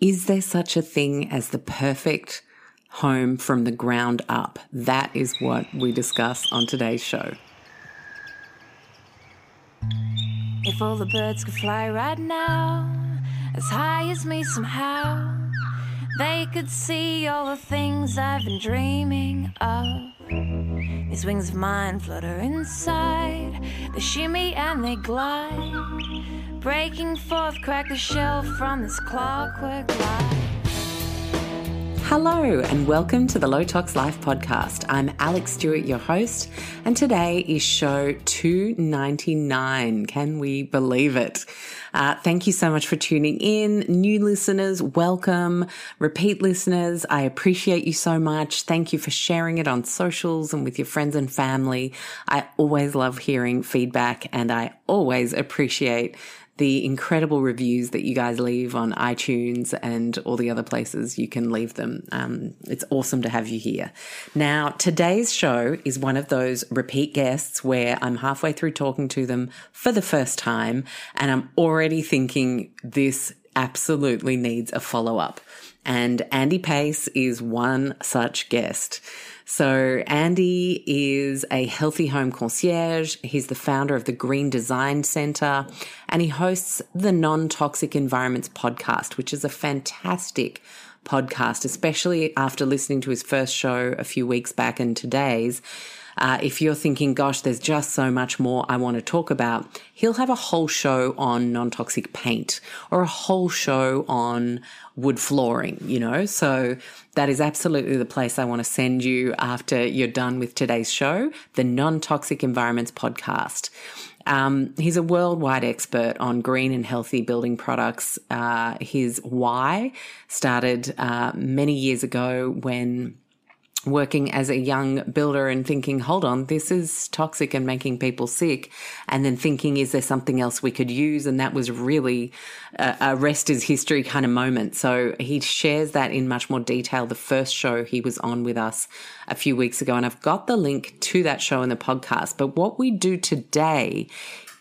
Is there such a thing as the perfect home from the ground up? That is what we discuss on today's show. If all the birds could fly right now, as high as me somehow, they could see all the things I've been dreaming of. These wings of mine flutter inside, they shimmy and they glide, breaking forth, crack the shell from this clockwork life. Hello, and welcome to the Low Tox Life podcast. I'm Alexx Stuart, your host, and today is show 299. Can we believe it? Uh, thank you so much for tuning in. New listeners, welcome. Repeat listeners, I appreciate you so much. Thank you for sharing it on socials and with your friends and family. I always love hearing feedback and I always appreciate the incredible reviews that you guys leave on iTunes and all the other places you can leave them. Um, it's awesome to have you here. Now, today's show is one of those repeat guests where I'm halfway through talking to them for the first time and I'm already thinking this absolutely needs a follow up. And Andy Pace is one such guest. So Andy is a healthy home concierge. He's the founder of the Green Design Center and he hosts the Non Toxic Environments podcast, which is a fantastic podcast, especially after listening to his first show a few weeks back and today's. Uh, if you're thinking, gosh, there's just so much more I want to talk about, he'll have a whole show on non toxic paint or a whole show on wood flooring, you know? So that is absolutely the place I want to send you after you're done with today's show, the Non Toxic Environments podcast. Um, he's a worldwide expert on green and healthy building products. Uh, his why started uh, many years ago when working as a young builder and thinking, hold on, this is toxic and making people sick. And then thinking, is there something else we could use? And that was really a, a rest is history kind of moment. So he shares that in much more detail. The first show he was on with us a few weeks ago. And I've got the link to that show in the podcast. But what we do today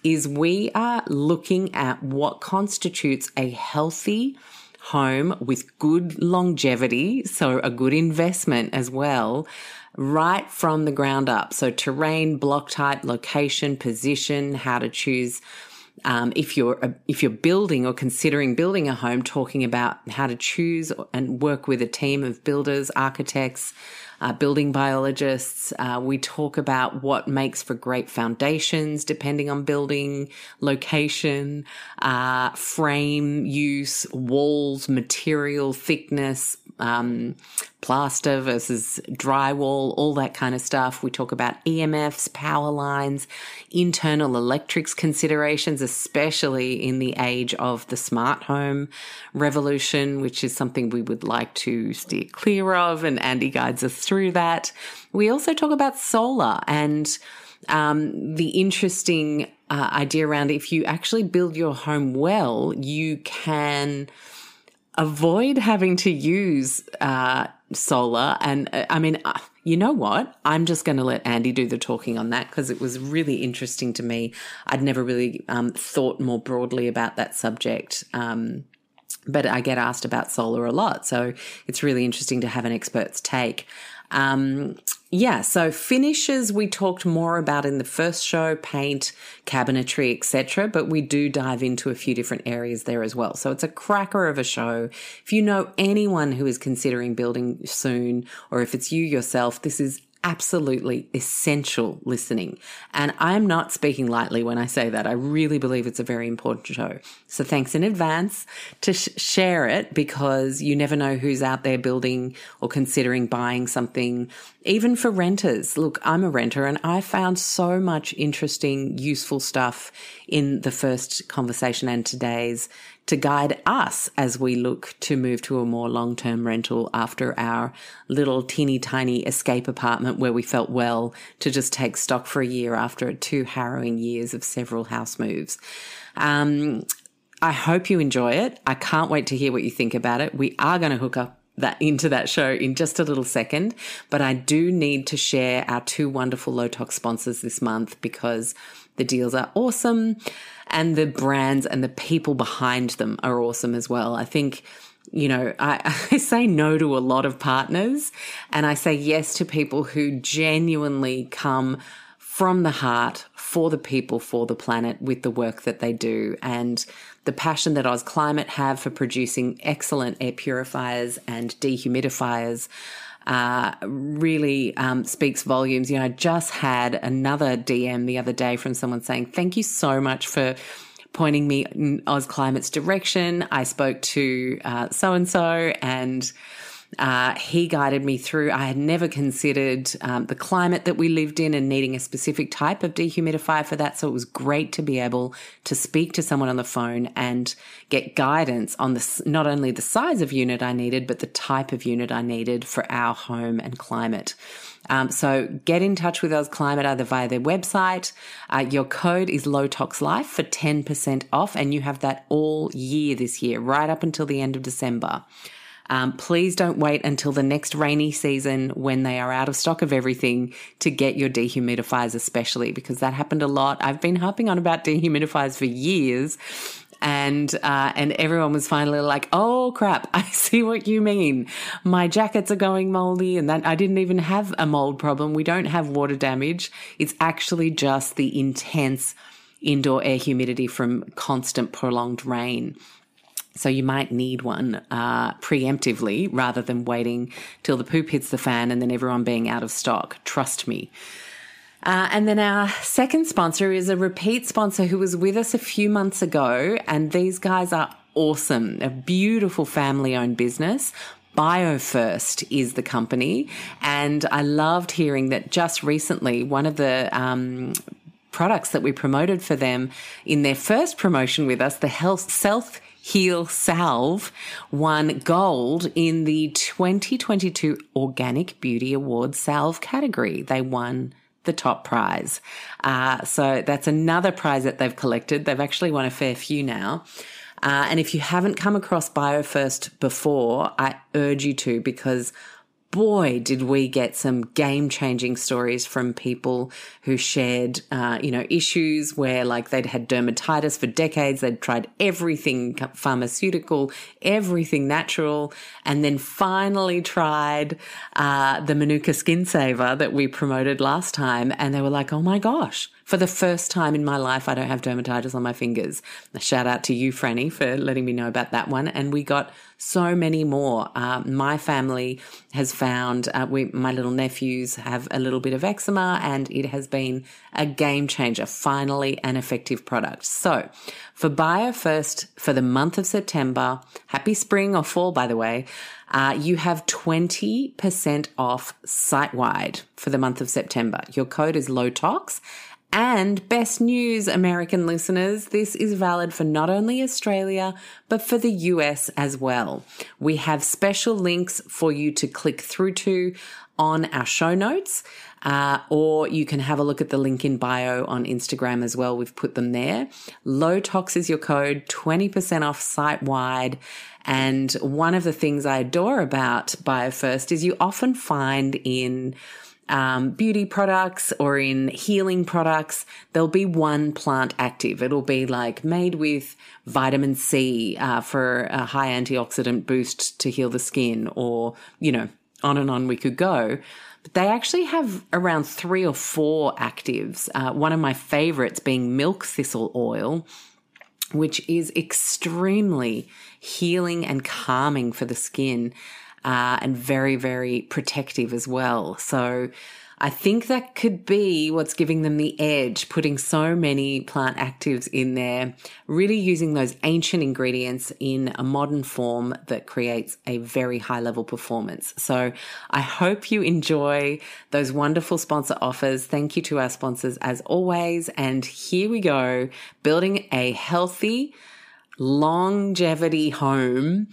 is we are looking at what constitutes a healthy, home with good longevity, so a good investment as well, right from the ground up. So terrain, block type, location, position, how to choose. Um, if you're if you're building or considering building a home, talking about how to choose and work with a team of builders, architects, uh, building biologists. Uh, we talk about what makes for great foundations depending on building location, uh, frame use, walls, material thickness, um, plaster versus drywall, all that kind of stuff. We talk about EMFs, power lines, internal electrics considerations, especially in the age of the smart home revolution, which is something we would like to steer clear of. And Andy guides us through that. We also talk about solar and um, the interesting uh, idea around if you actually build your home well, you can avoid having to use uh, solar. And uh, I mean, uh, you know what? I'm just going to let Andy do the talking on that because it was really interesting to me. I'd never really um, thought more broadly about that subject. Um, but I get asked about solar a lot. So it's really interesting to have an expert's take. Um, yeah, so finishes we talked more about in the first show, paint, cabinetry, etc., but we do dive into a few different areas there as well. So it's a cracker of a show. If you know anyone who is considering building soon or if it's you yourself, this is absolutely essential listening. And I'm not speaking lightly when I say that. I really believe it's a very important show. So thanks in advance to sh- share it because you never know who's out there building or considering buying something, even for renters. Look, I'm a renter and I found so much interesting, useful stuff in the first conversation and today's to guide us as we look to move to a more long term rental after our little teeny tiny escape apartment where we felt well to just take stock for a year after two harrowing years of several house moves. Um, I hope you enjoy it. I can't wait to hear what you think about it. We are going to hook up that into that show in just a little second, but I do need to share our two wonderful low tox sponsors this month because the deals are awesome and the brands and the people behind them are awesome as well. I think you know, I, I, say no to a lot of partners and I say yes to people who genuinely come from the heart for the people, for the planet with the work that they do. And the passion that Oz Climate have for producing excellent air purifiers and dehumidifiers uh, really um, speaks volumes. You know, I just had another DM the other day from someone saying, Thank you so much for pointing me in Oz Climate's direction. I spoke to so and so and uh, he guided me through. I had never considered um, the climate that we lived in and needing a specific type of dehumidifier for that. So it was great to be able to speak to someone on the phone and get guidance on the not only the size of unit I needed, but the type of unit I needed for our home and climate. Um, so get in touch with Oz Climate either via their website. Uh, your code is Low Tox Life for 10% off, and you have that all year this year, right up until the end of December. Um, please don't wait until the next rainy season when they are out of stock of everything to get your dehumidifiers, especially because that happened a lot. I've been harping on about dehumidifiers for years. And uh, and everyone was finally like, "Oh crap! I see what you mean. My jackets are going moldy, and that I didn't even have a mold problem. We don't have water damage. It's actually just the intense indoor air humidity from constant prolonged rain. So you might need one uh, preemptively rather than waiting till the poop hits the fan and then everyone being out of stock. Trust me. Uh, and then our second sponsor is a repeat sponsor who was with us a few months ago. And these guys are awesome. A beautiful family owned business. BioFirst is the company. And I loved hearing that just recently, one of the um, products that we promoted for them in their first promotion with us, the health self Heal Salve won gold in the 2022 Organic Beauty Awards Salve category. They won the top prize. Uh, so that's another prize that they've collected. They've actually won a fair few now. Uh, and if you haven't come across BioFirst before, I urge you to because boy, did we get some game changing stories from people who shared, uh, you know, issues where like they'd had dermatitis for decades. They'd tried everything pharmaceutical, everything natural, and then finally tried uh, the Manuka Skin Saver that we promoted last time. And they were like, oh my gosh, for the first time in my life, I don't have dermatitis on my fingers. A shout out to you, Franny, for letting me know about that one. And we got so many more. Uh, my family has found, uh, we, my little nephews have a little bit of eczema and it has been a game changer, finally an effective product. So for BioFirst for the month of September, happy spring or fall, by the way, uh, you have 20% off site wide for the month of September. Your code is low tox and best news, American listeners, this is valid for not only Australia, but for the US as well. We have special links for you to click through to on our show notes. Uh, or you can have a look at the link in bio on Instagram as well. We've put them there. Low tox is your code, 20% off site wide. And one of the things I adore about BioFirst is you often find in um, beauty products or in healing products, there'll be one plant active. It'll be like made with vitamin C uh, for a high antioxidant boost to heal the skin, or, you know, on and on we could go. But they actually have around three or four actives. Uh, one of my favorites being milk thistle oil, which is extremely healing and calming for the skin uh, and very, very protective as well. So I think that could be what's giving them the edge, putting so many plant actives in there, really using those ancient ingredients in a modern form that creates a very high level performance. So I hope you enjoy those wonderful sponsor offers. Thank you to our sponsors as always. And here we go, building a healthy, longevity home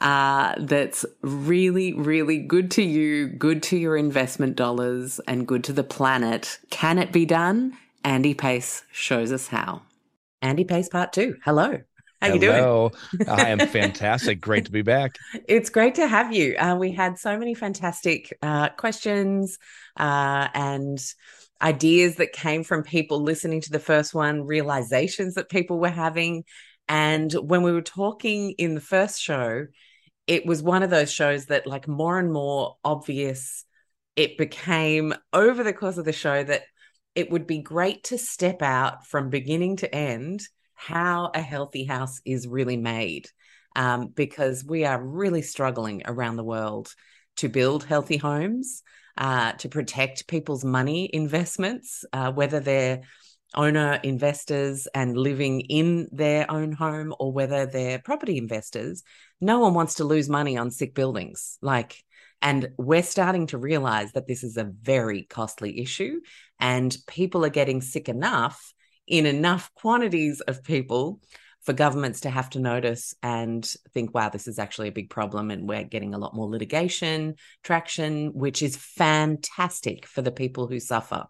uh, that's really, really good to you, good to your investment dollars, and good to the planet. Can it be done? Andy Pace shows us how. Andy Pace, part two. Hello. How are you doing? I am fantastic. great to be back. It's great to have you. Uh, we had so many fantastic uh, questions uh, and ideas that came from people listening to the first one, realizations that people were having. And when we were talking in the first show, it was one of those shows that, like, more and more obvious it became over the course of the show that it would be great to step out from beginning to end how a healthy house is really made um, because we are really struggling around the world to build healthy homes, uh, to protect people's money investments, uh, whether they're owner investors and living in their own home or whether they're property investors. No one wants to lose money on sick buildings. Like, and we're starting to realize that this is a very costly issue, and people are getting sick enough in enough quantities of people for governments to have to notice and think, wow, this is actually a big problem. And we're getting a lot more litigation traction, which is fantastic for the people who suffer.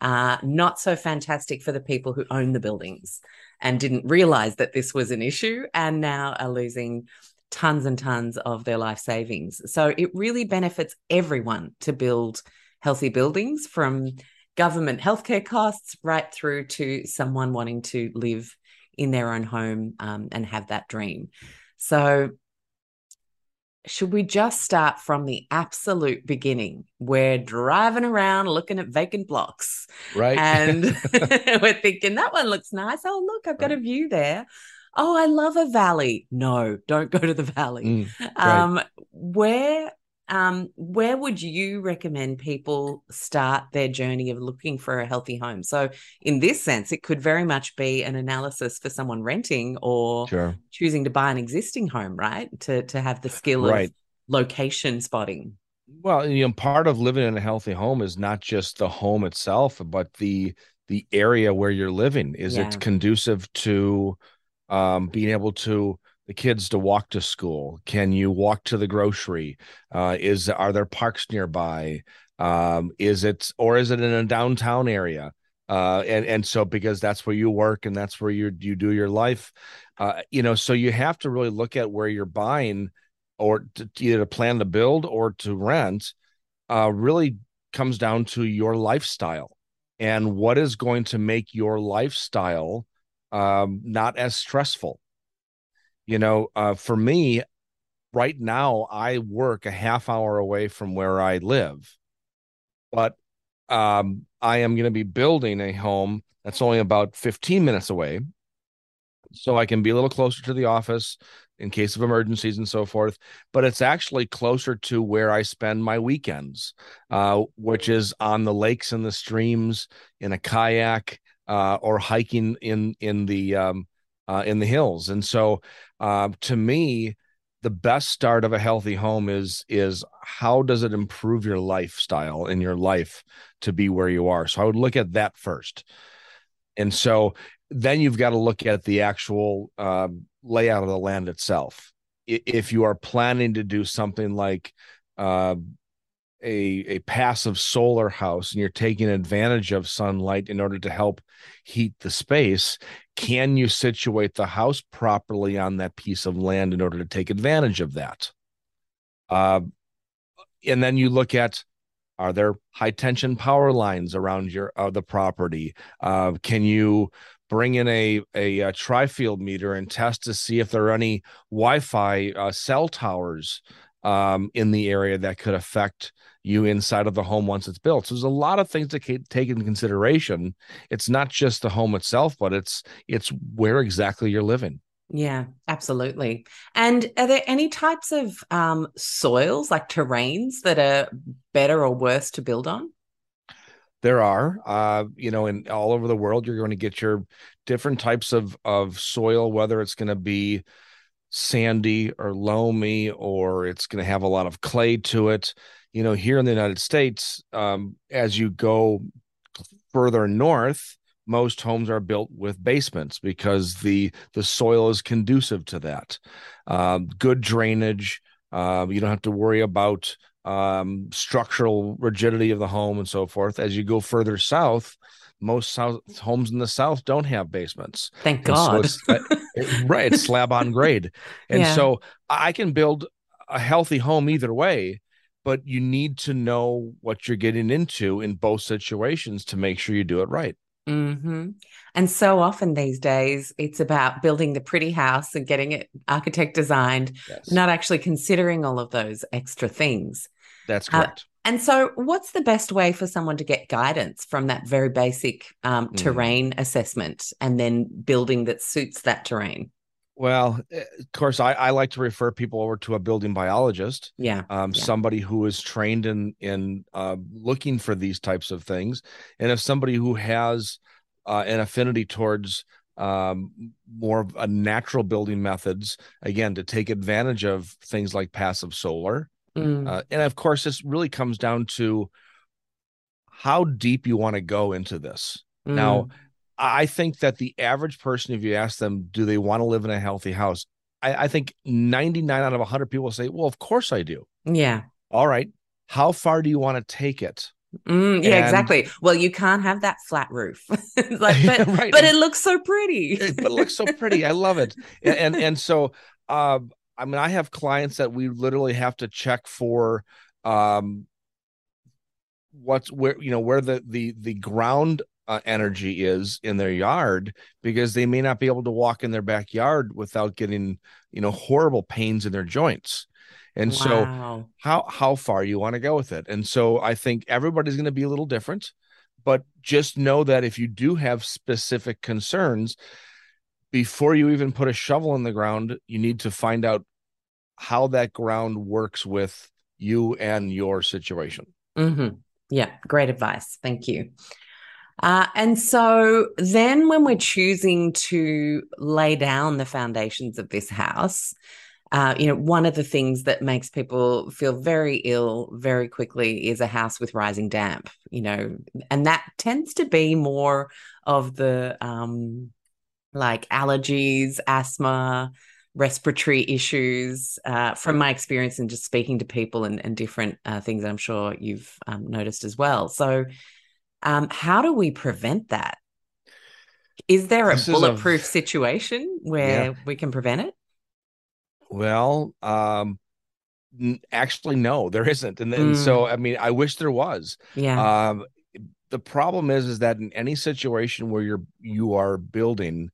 Uh, not so fantastic for the people who own the buildings and didn't realize that this was an issue and now are losing tons and tons of their life savings. So it really benefits everyone to build healthy buildings from government healthcare costs right through to someone wanting to live in their own home um, and have that dream. So, should we just start from the absolute beginning? We're driving around looking at vacant blocks. Right. And we're thinking that one looks nice. Oh, look, I've got right. a view there oh, I love a valley. No, don't go to the valley. Mm, right. um, where um, where would you recommend people start their journey of looking for a healthy home? So, in this sense, it could very much be an analysis for someone renting or sure. choosing to buy an existing home, right? To to have the skill right. of location spotting. Well, you know, part of living in a healthy home is not just the home itself, but the the area where you're living. Is yeah. it conducive to um, being able to the kids to walk to school? Can you walk to the grocery? Uh, is are there parks nearby? Um, is it or is it in a downtown area? Uh, and and so because that's where you work and that's where you you do your life, uh, you know, so you have to really look at where you're buying, or to, either to plan to build or to rent. Uh, really comes down to your lifestyle and what is going to make your lifestyle um, not as stressful. You know, uh, for me, right now, I work a half hour away from where I live, but um, I am going to be building a home that's only about 15 minutes away. So I can be a little closer to the office in case of emergencies and so forth. But it's actually closer to where I spend my weekends, uh, which is on the lakes and the streams in a kayak uh, or hiking in in the um, uh, in the hills. And so, uh, to me, the best start of a healthy home is is how does it improve your lifestyle in your life to be where you are. So I would look at that first, and so then you've got to look at the actual uh, layout of the land itself. If you are planning to do something like uh, a a passive solar house and you're taking advantage of sunlight in order to help heat the space can you situate the house properly on that piece of land in order to take advantage of that? Uh, and then you look at are there high tension power lines around your uh, the property? Uh, can you bring in a, a, a tri-field meter and test to see if there are any wi-fi uh, cell towers um, in the area that could affect you inside of the home once it's built. So there's a lot of things to take into consideration. It's not just the home itself, but it's it's where exactly you're living. Yeah, absolutely. And are there any types of um, soils, like terrains, that are better or worse to build on? There are, uh, you know, in all over the world, you're going to get your different types of of soil, whether it's going to be sandy or loamy or it's going to have a lot of clay to it. You know here in the united states um, as you go further north most homes are built with basements because the the soil is conducive to that. Um, good drainage uh, you don't have to worry about um, structural rigidity of the home and so forth. As you go further south most south homes in the south don't have basements. Thank God. So it's, right, it's slab on grade, and yeah. so I can build a healthy home either way. But you need to know what you're getting into in both situations to make sure you do it right. Mm-hmm. And so often these days, it's about building the pretty house and getting it architect designed, yes. not actually considering all of those extra things. That's uh, correct. Uh, and so, what's the best way for someone to get guidance from that very basic um, mm. terrain assessment and then building that suits that terrain? Well, eh, of course, I, I like to refer people over to a building biologist. Yeah, um, yeah. somebody who is trained in in uh, looking for these types of things, and if somebody who has uh, an affinity towards um, more of a natural building methods, again, to take advantage of things like passive solar, mm. uh, and of course, this really comes down to how deep you want to go into this. Mm. Now I think that the average person, if you ask them, do they want to live in a healthy house? I, I think 99 out of 100 people say, well, of course I do. Yeah. All right. How far do you want to take it? Mm, yeah, and, exactly. Well, you can't have that flat roof, like, but right. but it looks so pretty. but it looks so pretty. I love it. And and, and so, uh, I mean, I have clients that we literally have to check for, um, what's where you know where the the the ground uh, energy is in their yard because they may not be able to walk in their backyard without getting you know horrible pains in their joints and wow. so how how far you want to go with it and so i think everybody's going to be a little different but just know that if you do have specific concerns before you even put a shovel in the ground you need to find out how that ground works with you and your situation. Mm-hmm. yeah great advice. Thank you. Uh, and so then when we're choosing to lay down the foundations of this house, uh, you know, one of the things that makes people feel very ill very quickly is a house with rising damp, you know, and that tends to be more of the um, like allergies, asthma, respiratory issues uh, from my experience and just speaking to people and, and different uh, things I'm sure you've um, noticed as well. So, um, how do we prevent that? Is there a this bulletproof a, situation where yeah. we can prevent it? Well, um, actually, no, there isn't. And, and mm. so, I mean, I wish there was. Yeah. Um, the problem is, is that in any situation where you're you are building,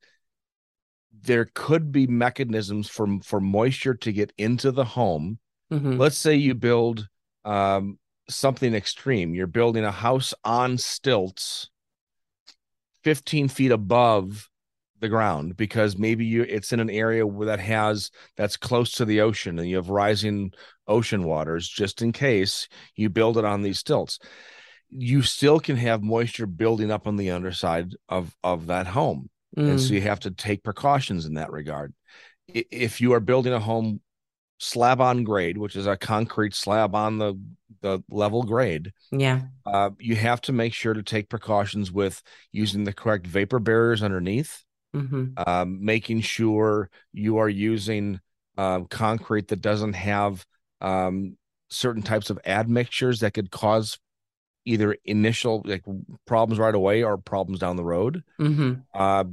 there could be mechanisms for for moisture to get into the home. Mm-hmm. Let's say you build um, something extreme. You're building a house on stilts 15 feet above the ground because maybe you it's in an area where that has that's close to the ocean and you have rising ocean waters just in case you build it on these stilts you still can have moisture building up on the underside of of that home mm. and so you have to take precautions in that regard if you are building a home slab on grade, which is a concrete slab on the the level grade. Yeah. Uh, you have to make sure to take precautions with using the correct vapor barriers underneath, mm-hmm. um, making sure you are using uh, concrete that doesn't have um, certain types of admixtures that could cause either initial like problems right away or problems down the road. Mm-hmm. Uh,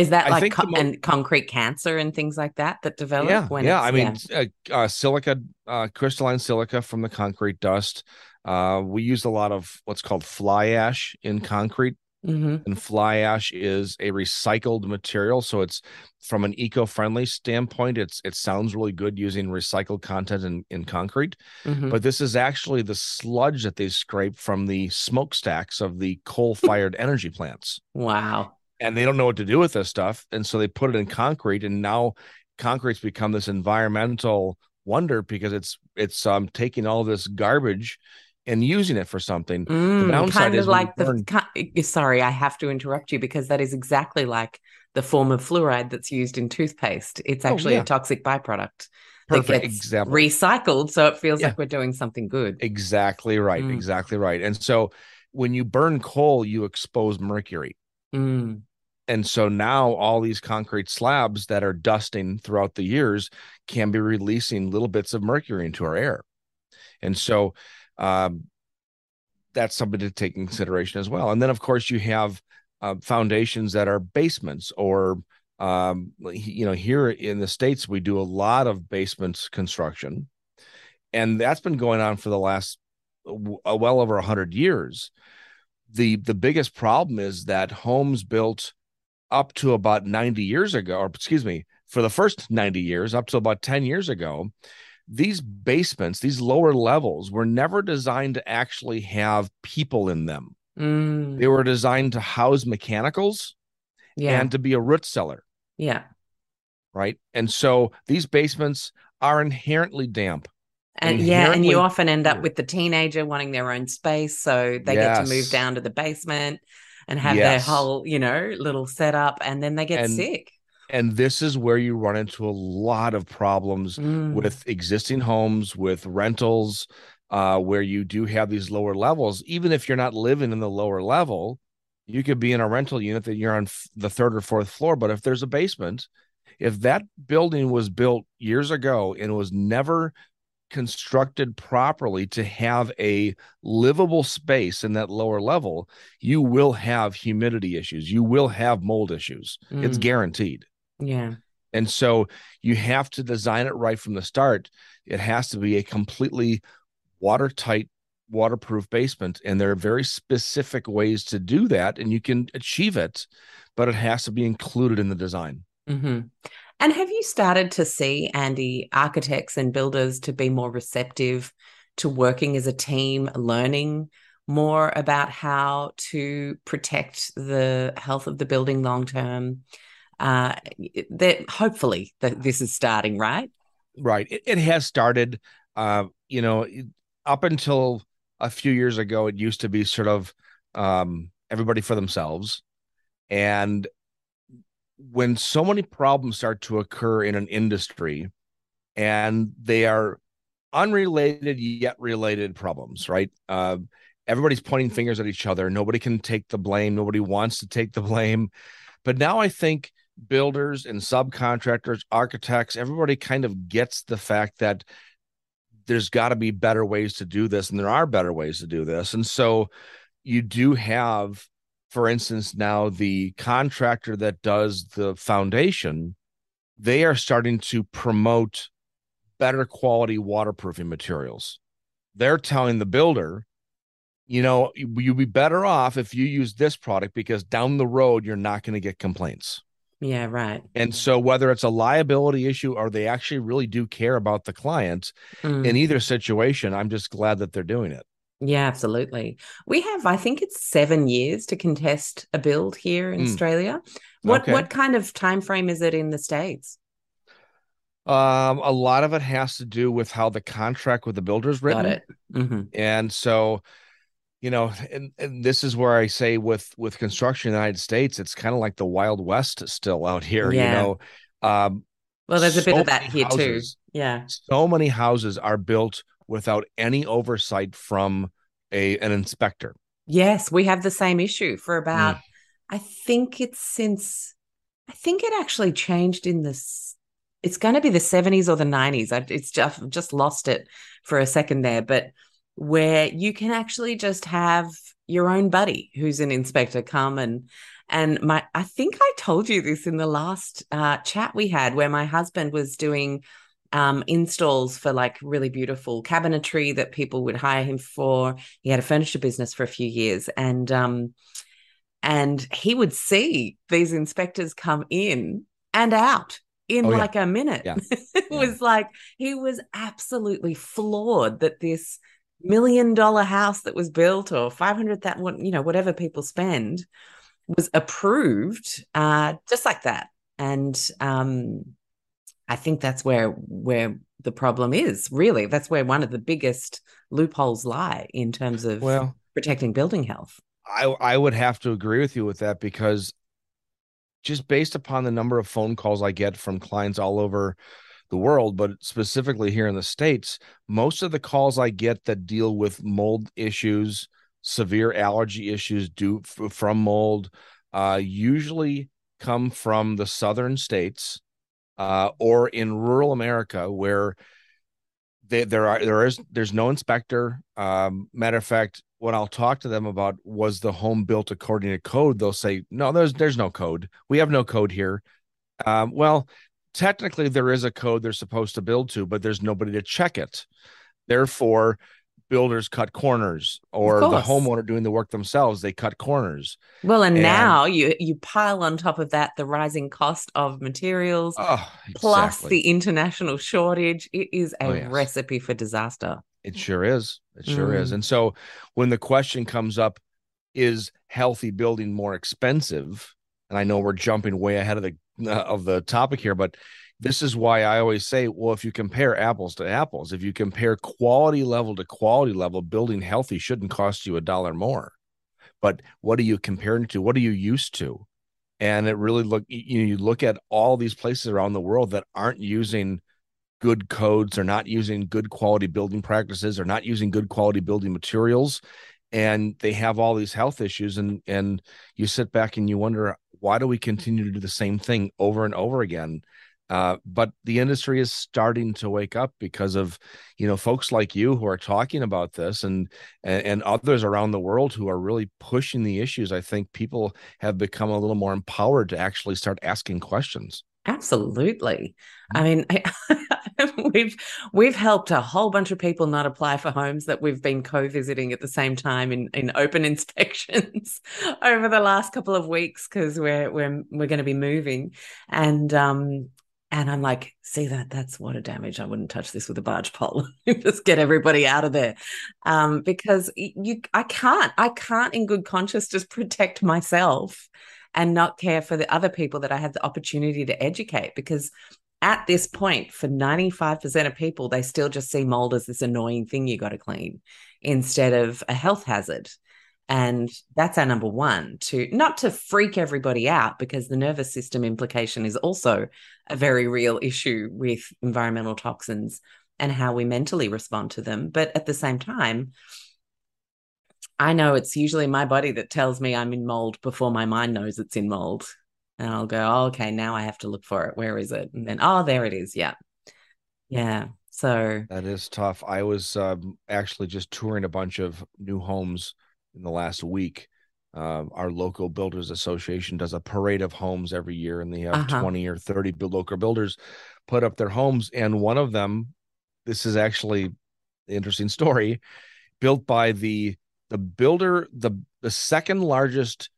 is that like co- and concrete cancer and things like that that develop? Yeah, when yeah. I mean, yeah. Uh, uh, silica, uh, crystalline silica from the concrete dust. Uh, we use a lot of what's called fly ash in concrete, mm-hmm. and fly ash is a recycled material. So it's from an eco-friendly standpoint, it's it sounds really good using recycled content in in concrete, mm-hmm. but this is actually the sludge that they scrape from the smokestacks of the coal-fired energy plants. Wow and they don't know what to do with this stuff and so they put it in concrete and now concrete's become this environmental wonder because it's it's um taking all this garbage and using it for something. Mm, the downside kind of is like the burn... sorry, I have to interrupt you because that is exactly like the form of fluoride that's used in toothpaste. It's oh, actually oh, yeah. a toxic byproduct Perfect. that gets Example. recycled, so it feels yeah. like we're doing something good. Exactly right. Mm. Exactly right. And so when you burn coal, you expose mercury. Mm and so now all these concrete slabs that are dusting throughout the years can be releasing little bits of mercury into our air. And so um, that's something to take in consideration as well. And then of course you have uh, foundations that are basements or um, you know here in the states we do a lot of basements construction. And that's been going on for the last uh, well over 100 years. The the biggest problem is that homes built up to about 90 years ago or excuse me for the first 90 years up to about 10 years ago these basements these lower levels were never designed to actually have people in them. Mm. they were designed to house mechanicals yeah. and to be a root cellar. Yeah. Right? And so these basements are inherently damp. And yeah, and you often end up with the teenager wanting their own space, so they yes. get to move down to the basement and have yes. their whole, you know, little setup, and then they get and, sick. And this is where you run into a lot of problems mm. with existing homes, with rentals, uh, where you do have these lower levels. Even if you're not living in the lower level, you could be in a rental unit that you're on the third or fourth floor. But if there's a basement, if that building was built years ago and was never constructed properly to have a livable space in that lower level, you will have humidity issues. You will have mold issues. Mm. It's guaranteed. Yeah. And so you have to design it right from the start. It has to be a completely watertight, waterproof basement. And there are very specific ways to do that. And you can achieve it, but it has to be included in the design. Mm-hmm. And have you started to see, Andy, architects and builders to be more receptive to working as a team, learning more about how to protect the health of the building long term? Uh, that hopefully this is starting, right? Right. It, it has started. Uh, you know, up until a few years ago, it used to be sort of um, everybody for themselves. And when so many problems start to occur in an industry and they are unrelated yet related problems, right? Uh, everybody's pointing fingers at each other. Nobody can take the blame. Nobody wants to take the blame. But now I think builders and subcontractors, architects, everybody kind of gets the fact that there's got to be better ways to do this, and there are better ways to do this. And so you do have for instance, now the contractor that does the foundation, they are starting to promote better quality waterproofing materials. They're telling the builder, you know, you'd be better off if you use this product because down the road, you're not going to get complaints. Yeah, right. And so, whether it's a liability issue or they actually really do care about the client, mm. in either situation, I'm just glad that they're doing it. Yeah, absolutely. We have, I think it's seven years to contest a build here in mm. Australia. What okay. what kind of time frame is it in the states? Um, a lot of it has to do with how the contract with the builder is written. Got it. Mm-hmm. And so, you know, and, and this is where I say with with construction in the United States, it's kind of like the Wild West still out here. Yeah. You know, um, well, there's a bit of that here houses, too. Yeah, so many houses are built without any oversight from a an inspector. Yes, we have the same issue for about mm. I think it's since I think it actually changed in this it's going to be the 70s or the 90s. I, it's just just lost it for a second there, but where you can actually just have your own buddy who's an inspector come and and my I think I told you this in the last uh, chat we had where my husband was doing um, installs for like really beautiful cabinetry that people would hire him for. He had a furniture business for a few years, and um, and he would see these inspectors come in and out in oh, like yeah. a minute. Yeah. it yeah. was like he was absolutely floored that this million dollar house that was built or 500 that one, you know whatever people spend was approved uh just like that and um I think that's where where the problem is. Really, that's where one of the biggest loopholes lie in terms of well protecting building health. I I would have to agree with you with that because just based upon the number of phone calls I get from clients all over the world, but specifically here in the states, most of the calls I get that deal with mold issues, severe allergy issues due f- from mold, uh, usually come from the southern states uh, or in rural America where they, there are there is there's no inspector. Um, matter of fact, what I'll talk to them about was the home built according to code. They'll say, no, there's there's no code. We have no code here. Um, well, technically there is a code they're supposed to build to, but there's nobody to check it. Therefore, builders cut corners or the homeowner doing the work themselves they cut corners. Well and, and, now you you pile on top of that the rising cost of materials oh, exactly. plus the international shortage. It is a oh, yes. recipe for disaster. It sure is. It sure mm. is and so when the question comes up is healthy building more expensive? And i know we're jumping way ahead of the uh, of the topic here but this is why I always say, well, if you compare apples to apples, if you compare quality level to quality level, building healthy shouldn't cost you a dollar more. But what are you comparing to? What are you used to? And it really look you know, you look at all these places around the world that aren't using good codes, they're not using good quality building practices, they're not using good quality building materials, and they have all these health issues. And and you sit back and you wonder, why do we continue to do the same thing over and over again? Uh, but the industry is starting to wake up because of you know folks like you who are talking about this and, and and others around the world who are really pushing the issues. I think people have become a little more empowered to actually start asking questions. Absolutely. I mean we've we've helped a whole bunch of people not apply for homes that we've been co-visiting at the same time in in open inspections over the last couple of weeks because we're we're we're going to be moving. And um and I'm like, see that that's water damage. I wouldn't touch this with a barge pole. Just get everybody out of there. Um, because you I can't, I can't in good conscience just protect myself and not care for the other people that I have the opportunity to educate. Because at this point, for 95% of people, they still just see mold as this annoying thing you got to clean instead of a health hazard. And that's our number one to not to freak everybody out because the nervous system implication is also a very real issue with environmental toxins and how we mentally respond to them. But at the same time, I know it's usually my body that tells me I'm in mold before my mind knows it's in mold. And I'll go, oh, okay, now I have to look for it. Where is it? And then, oh, there it is. Yeah. Yeah. So that is tough. I was um, actually just touring a bunch of new homes in the last week. Uh, our local builders association does a parade of homes every year, and they have uh-huh. 20 or 30 local builders put up their homes. And one of them, this is actually an interesting story, built by the the builder, the the second largest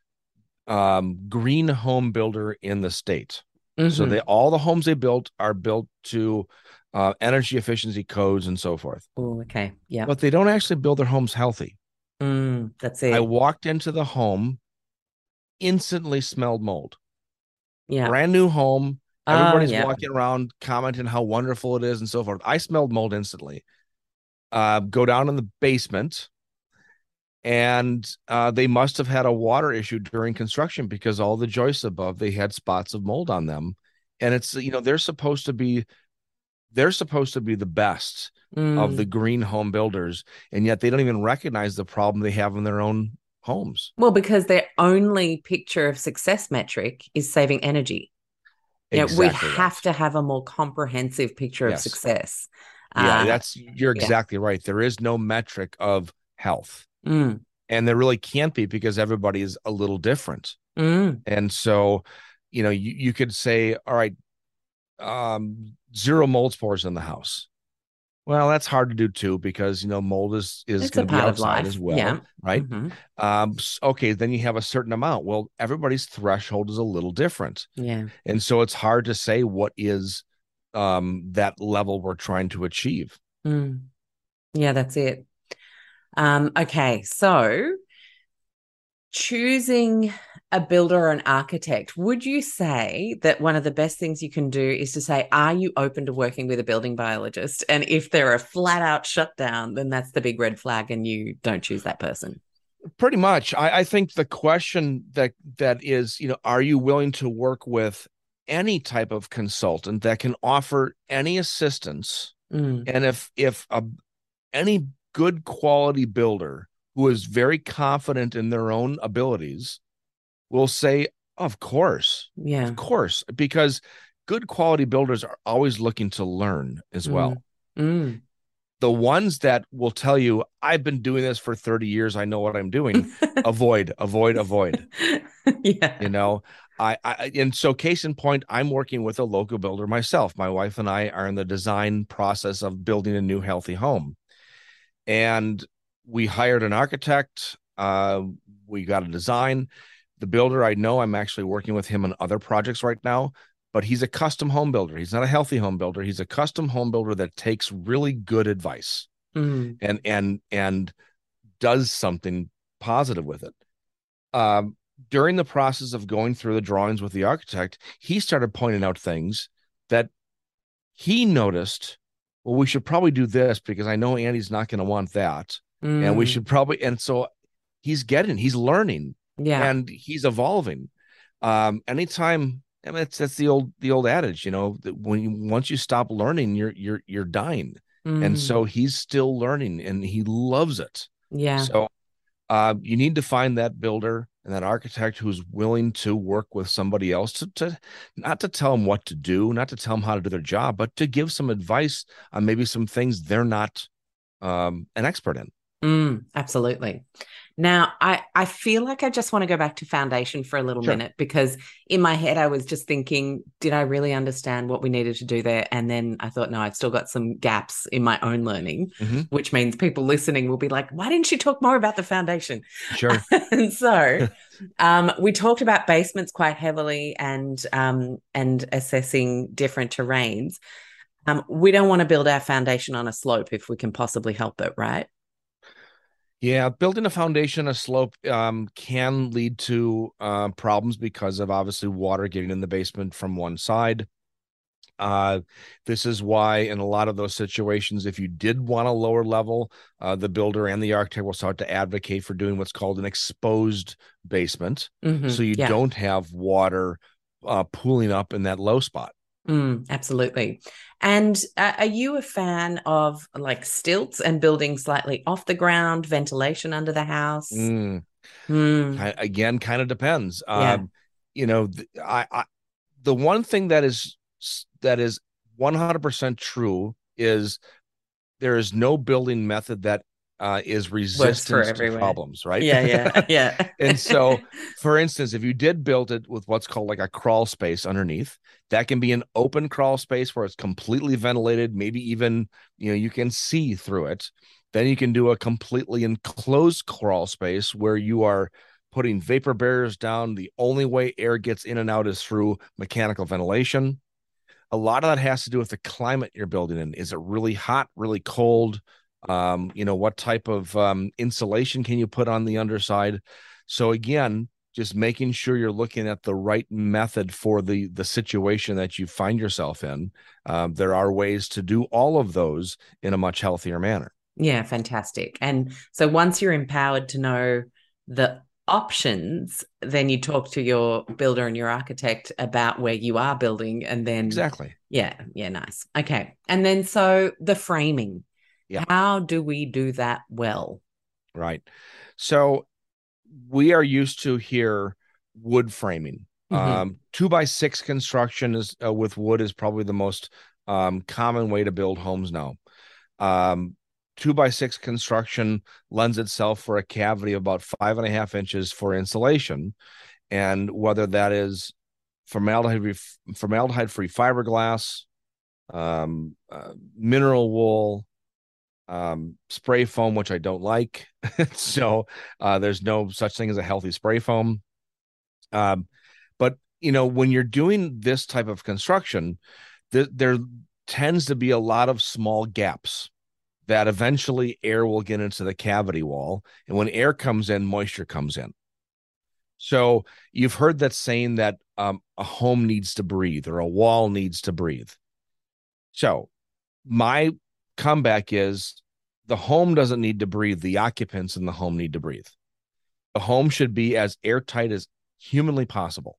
um, green home builder in the state. Mm-hmm. So they all the homes they built are built to uh, energy efficiency codes and so forth. Oh, okay, yeah. But they don't actually build their homes healthy. Mm, that's it. I walked into the home, instantly smelled mold. Yeah. Brand new home. Oh, Everybody's yeah. walking around commenting how wonderful it is and so forth. I smelled mold instantly. Uh, go down in the basement, and uh, they must have had a water issue during construction because all the joists above they had spots of mold on them. And it's you know they're supposed to be they're supposed to be the best mm. of the green home builders and yet they don't even recognize the problem they have in their own homes well because their only picture of success metric is saving energy exactly we have to have a more comprehensive picture yes. of success yeah uh, that's you're exactly yeah. right there is no metric of health mm. and there really can't be because everybody is a little different mm. and so you know you, you could say all right um zero mold spores in the house. Well, that's hard to do too because you know mold is is going to be outside as well, yeah. right? Mm-hmm. Um, okay, then you have a certain amount. Well, everybody's threshold is a little different, yeah, and so it's hard to say what is um that level we're trying to achieve. Mm. Yeah, that's it. Um, okay, so choosing a builder or an architect, would you say that one of the best things you can do is to say, Are you open to working with a building biologist? And if they're a flat out shutdown, then that's the big red flag and you don't choose that person. Pretty much. I, I think the question that that is, you know, are you willing to work with any type of consultant that can offer any assistance? Mm. And if if a any good quality builder who is very confident in their own abilities will say, of course. Yeah. Of course. Because good quality builders are always looking to learn as mm. well. Mm. The ones that will tell you, I've been doing this for 30 years, I know what I'm doing, avoid, avoid, avoid. yeah. You know, I, I, and so case in point, I'm working with a local builder myself. My wife and I are in the design process of building a new healthy home. and we hired an architect. Uh, we got a design. The builder I know, I'm actually working with him on other projects right now, but he's a custom home builder. He's not a healthy home builder. He's a custom home builder that takes really good advice mm. and and and does something positive with it. Um, during the process of going through the drawings with the architect, he started pointing out things that he noticed. Well, we should probably do this because I know Andy's not going to want that, mm. and we mm. should probably. And so he's getting, he's learning, yeah, and he's evolving. Um, anytime, I mean, that's that's the old the old adage, you know, that when you, once you stop learning, you're you're you're dying, mm. and so he's still learning, and he loves it. Yeah. So, uh, you need to find that builder and that architect who's willing to work with somebody else to, to not to tell them what to do, not to tell them how to do their job, but to give some advice on maybe some things they're not um, an expert in. Mm, absolutely. Now, I, I feel like I just want to go back to foundation for a little sure. minute because in my head, I was just thinking, did I really understand what we needed to do there? And then I thought, no, I've still got some gaps in my own learning, mm-hmm. which means people listening will be like, why didn't you talk more about the foundation? Sure. and so um, we talked about basements quite heavily and um, and assessing different terrains. Um, we don't want to build our foundation on a slope if we can possibly help it, right? Yeah, building a foundation, a slope um, can lead to uh, problems because of obviously water getting in the basement from one side. Uh, this is why, in a lot of those situations, if you did want a lower level, uh, the builder and the architect will start to advocate for doing what's called an exposed basement. Mm-hmm, so you yeah. don't have water uh, pooling up in that low spot. Mm, absolutely. And uh, are you a fan of like stilts and building slightly off the ground, ventilation under the house? Mm. Mm. Again, kind of depends. Yeah. Um, you know, I, I, the one thing that is that is 100% true is there is no building method that uh, is resistance to problems, right? Yeah, yeah, yeah. and so, for instance, if you did build it with what's called like a crawl space underneath, that can be an open crawl space where it's completely ventilated, maybe even you know you can see through it. Then you can do a completely enclosed crawl space where you are putting vapor barriers down. The only way air gets in and out is through mechanical ventilation. A lot of that has to do with the climate you're building in. Is it really hot, really cold? Um, you know what type of um, insulation can you put on the underside? So again just making sure you're looking at the right method for the the situation that you find yourself in. Um, there are ways to do all of those in a much healthier manner. Yeah fantastic. And so once you're empowered to know the options then you talk to your builder and your architect about where you are building and then exactly. Yeah yeah nice. Okay. And then so the framing yeah. How do we do that well? Right. So we are used to here wood framing. Mm-hmm. Um, two by six construction is uh, with wood is probably the most um, common way to build homes now. Um, two by six construction lends itself for a cavity of about five and a half inches for insulation, and whether that is formaldehyde formaldehyde free fiberglass, um, uh, mineral wool, um, spray foam, which I don't like. so uh, there's no such thing as a healthy spray foam. Um, but you know, when you're doing this type of construction, th- there tends to be a lot of small gaps that eventually air will get into the cavity wall, and when air comes in, moisture comes in. So you've heard that saying that um, a home needs to breathe or a wall needs to breathe. So my comeback is the home doesn't need to breathe. The occupants in the home need to breathe. The home should be as airtight as humanly possible.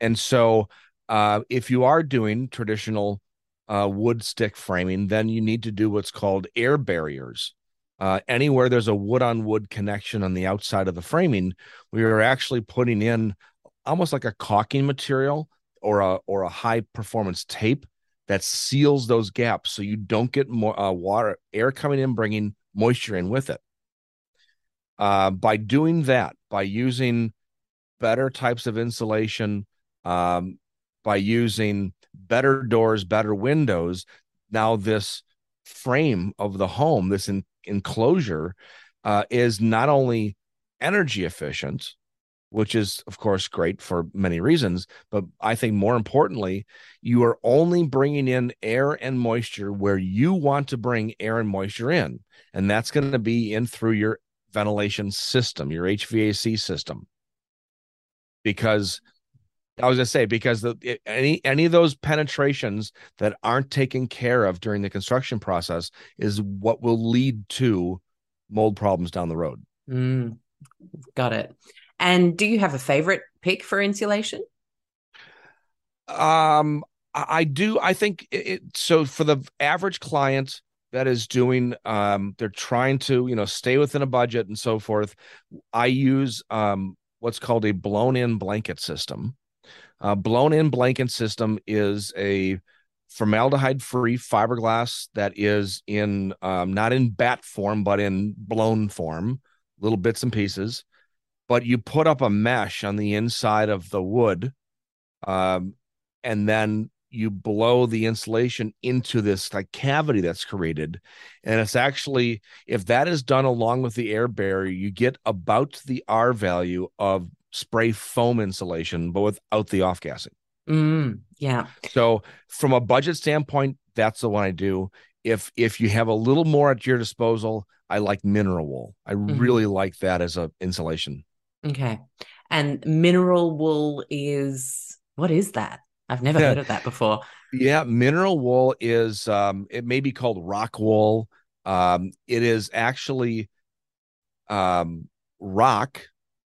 And so, uh, if you are doing traditional uh, wood stick framing, then you need to do what's called air barriers. Uh, anywhere there's a wood on wood connection on the outside of the framing, we are actually putting in almost like a caulking material or a or a high performance tape that seals those gaps so you don't get more uh, water air coming in bringing moisture in with it. Uh, by doing that by using better types of insulation um, by using better doors better windows now this frame of the home this enclosure uh, is not only energy efficient, which is of course great for many reasons, but I think more importantly, you are only bringing in air and moisture where you want to bring air and moisture in, and that's going to be in through your ventilation system, your HVAC system. Because I was gonna say because the any any of those penetrations that aren't taken care of during the construction process is what will lead to mold problems down the road. Mm, got it. And do you have a favorite pick for insulation? Um, I do. I think it, so. For the average client that is doing, um, they're trying to you know stay within a budget and so forth. I use um what's called a blown-in blanket system. Uh, blown-in blanket system is a formaldehyde-free fiberglass that is in um, not in bat form but in blown form, little bits and pieces but you put up a mesh on the inside of the wood um, and then you blow the insulation into this like cavity that's created. And it's actually if that is done along with the air barrier you get about the r value of spray foam insulation but without the off gassing. Mm, yeah. So from a budget standpoint that's the one i do. If if you have a little more at your disposal i like mineral wool. I mm-hmm. really like that as a insulation Okay. And mineral wool is what is that? I've never heard of that before. Yeah, mineral wool is um it may be called rock wool. Um it is actually um rock,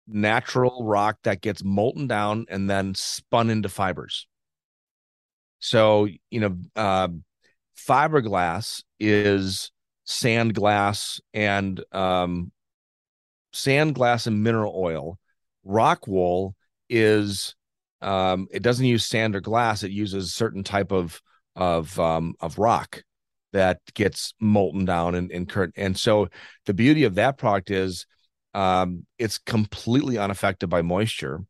natural rock that gets molten down and then spun into fibers. So, you know, uh, fiberglass is sand glass and um sand glass and mineral oil. Rock wool is um, it doesn't use sand or glass. It uses a certain type of of um, of rock that gets molten down and and. And so the beauty of that product is um, it's completely unaffected by moisture,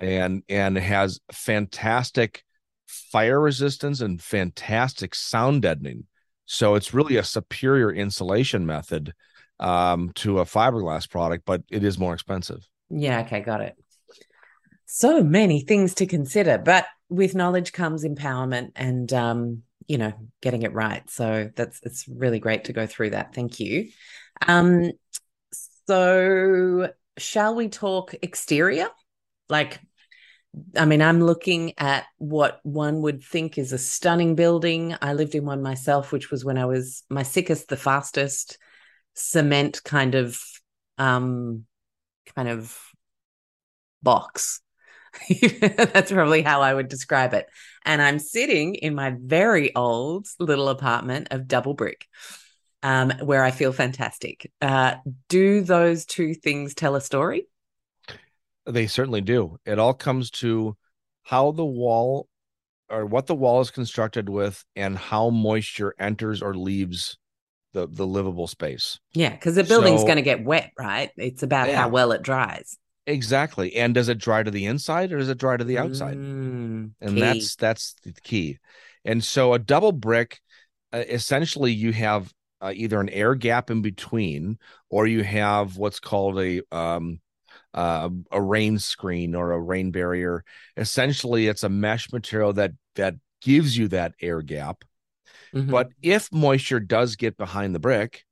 and and has fantastic fire resistance and fantastic sound deadening. So it's really a superior insulation method um, to a fiberglass product, but it is more expensive. Yeah. Okay. Got it. So many things to consider, but with knowledge comes empowerment and, um, you know, getting it right. So that's, it's really great to go through that. Thank you. Um, so shall we talk exterior? Like, I mean, I'm looking at what one would think is a stunning building. I lived in one myself, which was when I was my sickest, the fastest cement kind of um kind of box. That's probably how I would describe it. And I'm sitting in my very old little apartment of double brick, um, where I feel fantastic. Uh, do those two things tell a story? They certainly do. It all comes to how the wall or what the wall is constructed with and how moisture enters or leaves the the livable space. Yeah, because the building's so, going to get wet, right? It's about yeah. how well it dries. Exactly. And does it dry to the inside or does it dry to the outside? Mm, and key. that's that's the key. And so a double brick, uh, essentially, you have uh, either an air gap in between, or you have what's called a um, uh, a rain screen or a rain barrier. Essentially, it's a mesh material that that gives you that air gap Mm-hmm. But if moisture does get behind the brick,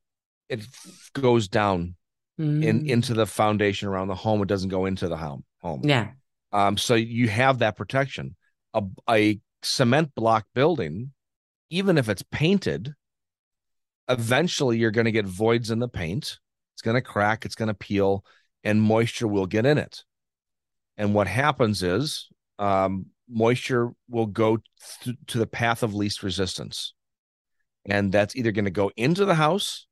it goes down mm-hmm. in mm. into the foundation around the home. It doesn't go into the home. Home. Yeah. Um. So you have that protection. A a cement block building, even if it's painted, eventually you're going to get voids in the paint. It's going to crack. It's going to peel, and moisture will get in it. And what happens is, um, moisture will go th- to the path of least resistance and that's either going to go into the house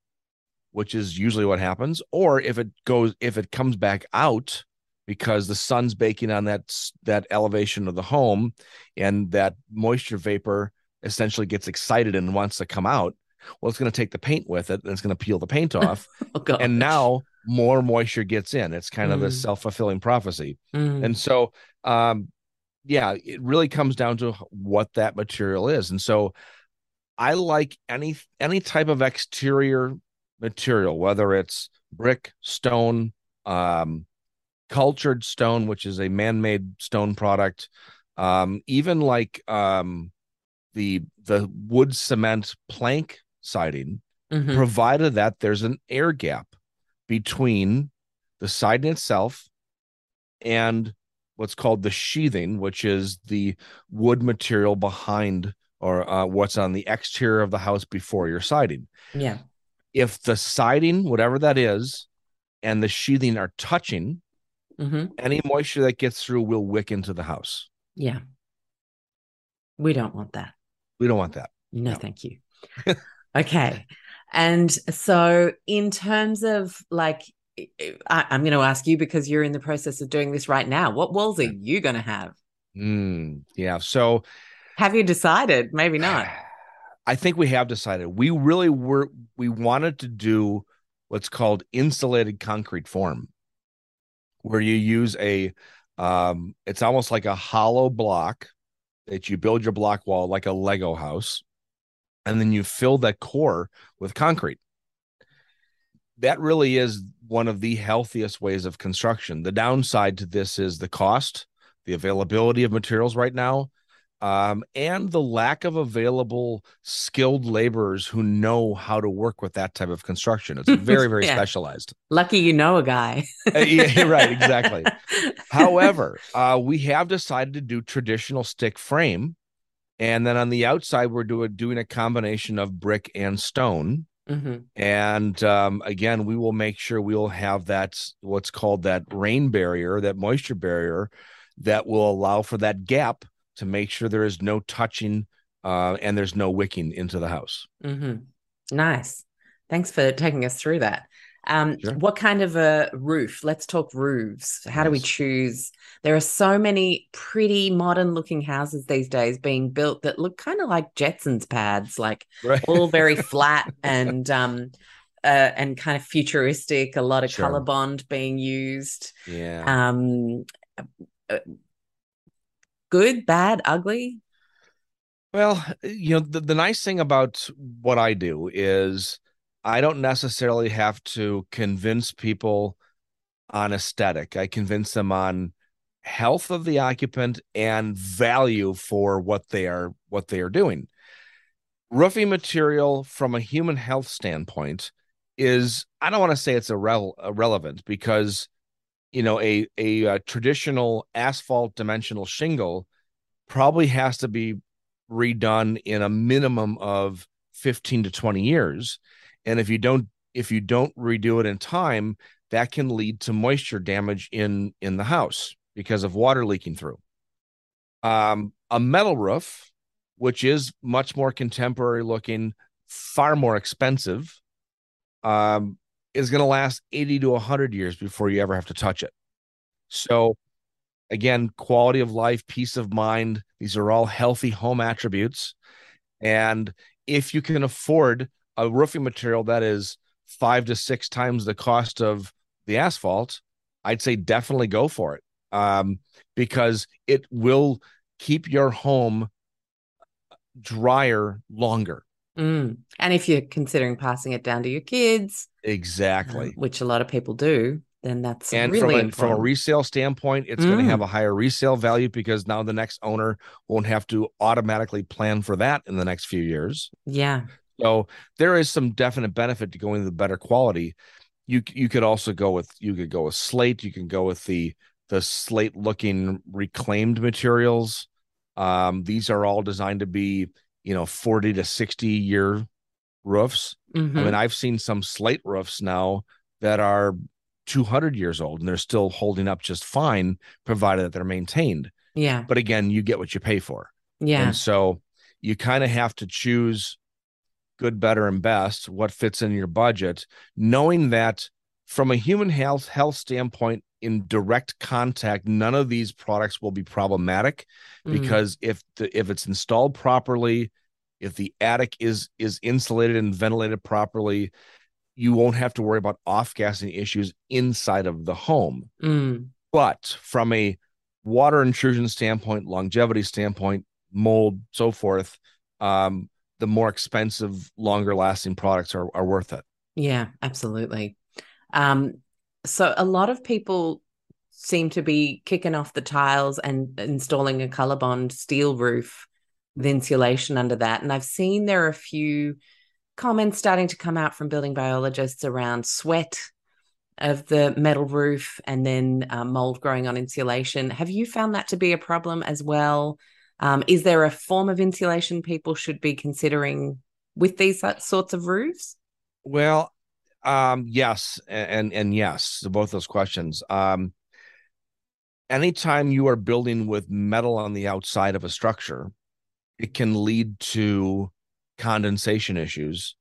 which is usually what happens or if it goes if it comes back out because the sun's baking on that that elevation of the home and that moisture vapor essentially gets excited and wants to come out well it's going to take the paint with it and it's going to peel the paint off oh, and now more moisture gets in it's kind mm. of a mm. self-fulfilling prophecy mm. and so um yeah it really comes down to what that material is and so I like any any type of exterior material, whether it's brick, stone, um, cultured stone, which is a man-made stone product, um, even like um, the the wood cement plank siding, mm-hmm. provided that there's an air gap between the siding itself and what's called the sheathing, which is the wood material behind or uh, what's on the exterior of the house before your siding. Yeah. If the siding, whatever that is, and the sheathing are touching, mm-hmm. any moisture that gets through will wick into the house. Yeah. We don't want that. We don't want that. No, no. thank you. okay. And so, in terms of like, I, am going to ask you because you're in the process of doing this right now. What walls are you going to have? Mm, yeah. So, have you decided? Maybe not. I think we have decided. We really were, we wanted to do what's called insulated concrete form, where you use a, um, it's almost like a hollow block that you build your block wall like a Lego house, and then you fill that core with concrete. That really is one of the healthiest ways of construction. The downside to this is the cost, the availability of materials right now, um, and the lack of available skilled laborers who know how to work with that type of construction. It's very, very yeah. specialized. Lucky you know a guy. uh, yeah, right, exactly. However, uh, we have decided to do traditional stick frame, and then on the outside we're doing doing a combination of brick and stone. Mm-hmm. And um, again, we will make sure we'll have that what's called that rain barrier, that moisture barrier, that will allow for that gap to make sure there is no touching uh, and there's no wicking into the house. Mm-hmm. Nice. Thanks for taking us through that. Um, sure. What kind of a roof? Let's talk roofs. How yes. do we choose? There are so many pretty modern looking houses these days being built that look kind of like Jetsons pads, like right. all very flat and um, uh, and kind of futuristic. A lot of sure. COLORBOND being used. Yeah. Um, uh, good, bad, ugly? Well, you know, the, the nice thing about what I do is I don't necessarily have to convince people on aesthetic. I convince them on health of the occupant and value for what they are what they are doing. Roofing material from a human health standpoint is I don't want to say it's irre- irrelevant because you know a, a, a traditional asphalt dimensional shingle probably has to be redone in a minimum of 15 to 20 years. And if you don't if you don't redo it in time that can lead to moisture damage in in the house because of water leaking through. Um a metal roof which is much more contemporary looking far more expensive um is going to last 80 to 100 years before you ever have to touch it. So, again, quality of life, peace of mind, these are all healthy home attributes. And if you can afford a roofing material that is five to six times the cost of the asphalt, I'd say definitely go for it um, because it will keep your home drier longer. Mm. And if you're considering passing it down to your kids, exactly, um, which a lot of people do, then that's and really from a, from a resale standpoint, it's mm. going to have a higher resale value because now the next owner won't have to automatically plan for that in the next few years. Yeah. So there is some definite benefit to going to the better quality. You you could also go with you could go with slate. You can go with the the slate looking reclaimed materials. Um, these are all designed to be you know 40 to 60 year roofs. Mm-hmm. i mean i've seen some slate roofs now that are 200 years old and they're still holding up just fine provided that they're maintained. Yeah. But again you get what you pay for. Yeah. And so you kind of have to choose good better and best what fits in your budget knowing that from a human health health standpoint in direct contact none of these products will be problematic mm. because if the, if it's installed properly if the attic is is insulated and ventilated properly you won't have to worry about off-gassing issues inside of the home mm. but from a water intrusion standpoint longevity standpoint mold so forth um, the more expensive longer lasting products are, are worth it Yeah, absolutely. Um, so a lot of people seem to be kicking off the tiles and installing a COLORBOND steel roof with insulation under that. And I've seen there are a few comments starting to come out from building biologists around sweat of the metal roof and then uh, mold growing on insulation. Have you found that to be a problem as well? Um, is there a form of insulation people should be considering with these sorts of roofs? Well, um, yes, and and yes to both those questions. Um, anytime you are building with metal on the outside of a structure, it can lead to condensation issues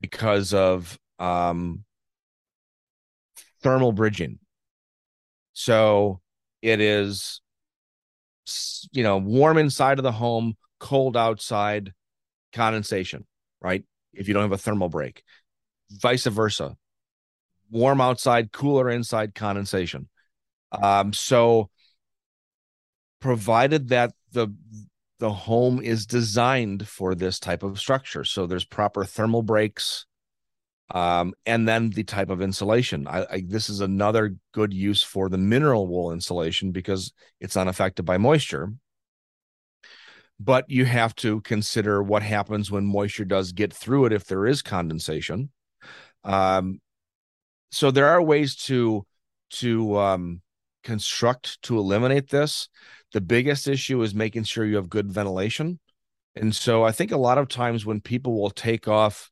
because of um, thermal bridging. So it is, you know, warm inside of the home, cold outside, condensation, right? If you don't have a thermal break, vice versa, warm outside, cooler inside, condensation. Um, so provided that the the home is designed for this type of structure. So there's proper thermal breaks, um, and then the type of insulation. I, I, this is another good use for the mineral wool insulation because it's unaffected by moisture. But you have to consider what happens when moisture does get through it if there is condensation. Um, so there are ways to to um, construct to eliminate this. The biggest issue is making sure you have good ventilation. And so I think a lot of times when people will take off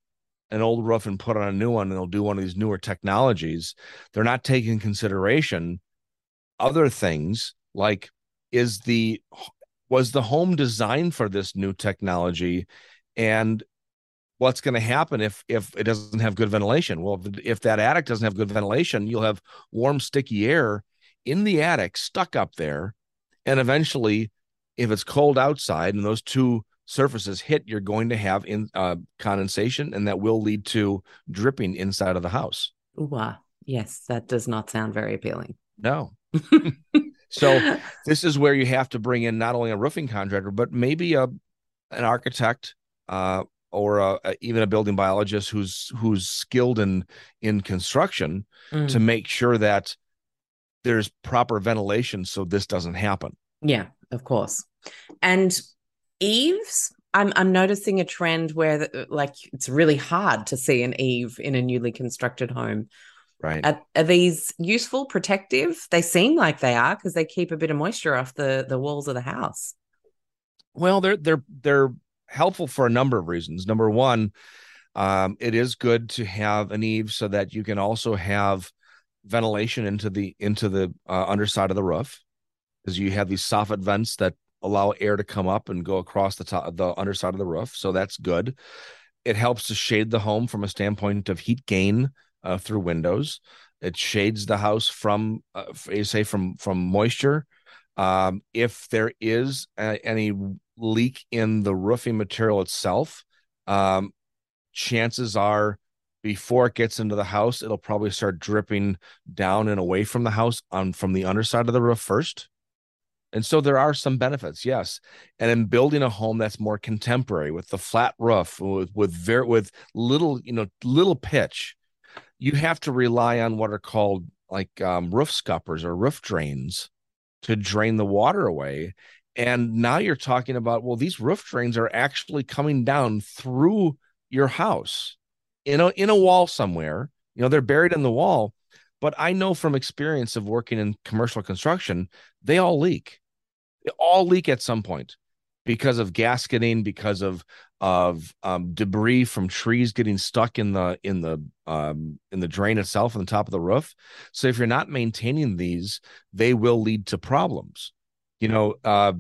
an old roof and put on a new one and they'll do one of these newer technologies, they're not taking consideration other things like is the was the home designed for this new technology and what's going to happen if if it doesn't have good ventilation? Well if, if that attic doesn't have good ventilation you'll have warm sticky air in the attic stuck up there and eventually if it's cold outside and those two surfaces hit you're going to have in uh, condensation and that will lead to dripping inside of the house. Wow yes that does not sound very appealing. No. So this is where you have to bring in not only a roofing contractor but maybe a an architect uh, or a, a, even a building biologist who's who's skilled in in construction mm. to make sure that there's proper ventilation so this doesn't happen. Yeah, of course. And eaves, I'm I'm noticing a trend where the, like it's really hard to see an eave in a newly constructed home. Right. Are, are these useful, protective? They seem like they are because they keep a bit of moisture off the the walls of the house. Well, they're they're they're helpful for a number of reasons. Number one, um, it is good to have an eave so that you can also have ventilation into the into the uh, underside of the roof because you have these soffit vents that allow air to come up and go across the top the underside of the roof so that's good. It helps to shade the home from a standpoint of heat gain uh, through windows. It shades the house from uh, say from from moisture. Um, if there is a, any leak in the roofing material itself um, chances are before it gets into the house, it'll probably start dripping down and away from the house on from the underside of the roof first. And so there are some benefits, yes. And in building a home that's more contemporary with the flat roof, with with very with little, you know, little pitch, you have to rely on what are called like um, roof scuppers or roof drains to drain the water away. And now you're talking about, well, these roof drains are actually coming down through your house in a in a wall somewhere. You know, they're buried in the wall. But I know from experience of working in commercial construction, they all leak. They all leak at some point because of gasketing, because of of um, debris from trees getting stuck in the in the um, in the drain itself on the top of the roof. So if you're not maintaining these, they will lead to problems. You know, uh,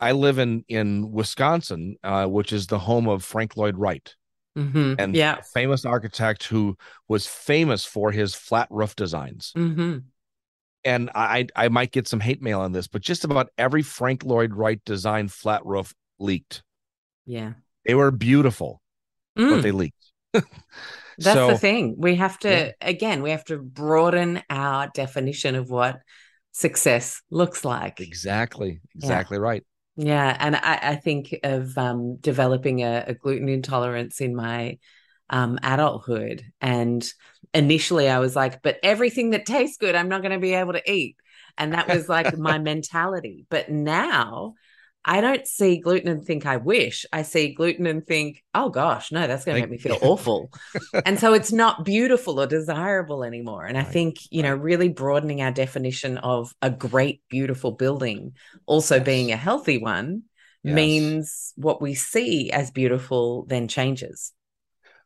I live in in Wisconsin, uh, which is the home of Frank Lloyd Wright. Mm-hmm. And yeah, famous architect who was famous for his flat roof designs. Mm-hmm. And I I might get some hate mail on this, but just about every Frank Lloyd Wright designed flat roof leaked. Yeah, they were beautiful, mm. but they leaked. That's so, the thing. We have to yeah. again, we have to broaden our definition of what success looks like. Exactly. Exactly yeah. right. Yeah, and I, I think of um, developing a, a, gluten intolerance in my um, adulthood. And initially I was like, but everything that tastes good, I'm not going to be able to eat. And that was like my mentality. But now I don't see gluten and think I wish. I see gluten and think, oh gosh, no, that's going to make me feel awful. and so it's not beautiful or desirable anymore. And right. I think, you know, really broadening our definition of a great, beautiful building also yes. being a healthy one yes. means what we see as beautiful then changes.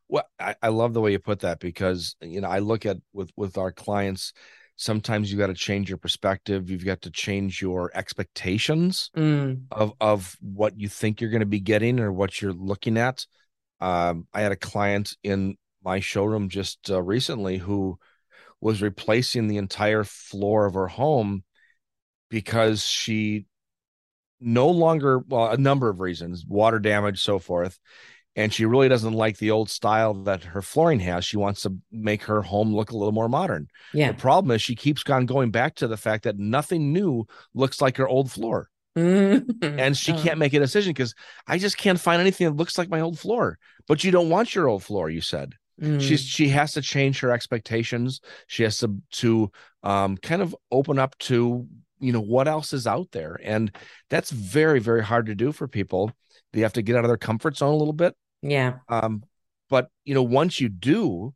Well, I, I love the way you put that because, you know, I look at with with our clients, sometimes you got to change your perspective you've got to change your expectations mm. of of what you think you're going to be getting or what you're looking at um, i had a client in my showroom just uh, recently who was replacing the entire floor of her home because she no longer well a number of reasons water damage so forth and she really doesn't like the old style that her flooring has. She wants to make her home look a little more modern. Yeah. The problem is she keeps on going back to the fact that nothing new looks like her old floor. Mm-hmm. And she oh. can't make a decision because I just can't find anything that looks like my old floor. But you don't want your old floor, you said. Mm. She's she has to change her expectations. She has to to um, kind of open up to you know what else is out there, and that's very very hard to do for people. They have to get out of their comfort zone a little bit yeah. Um, but you know, once you do,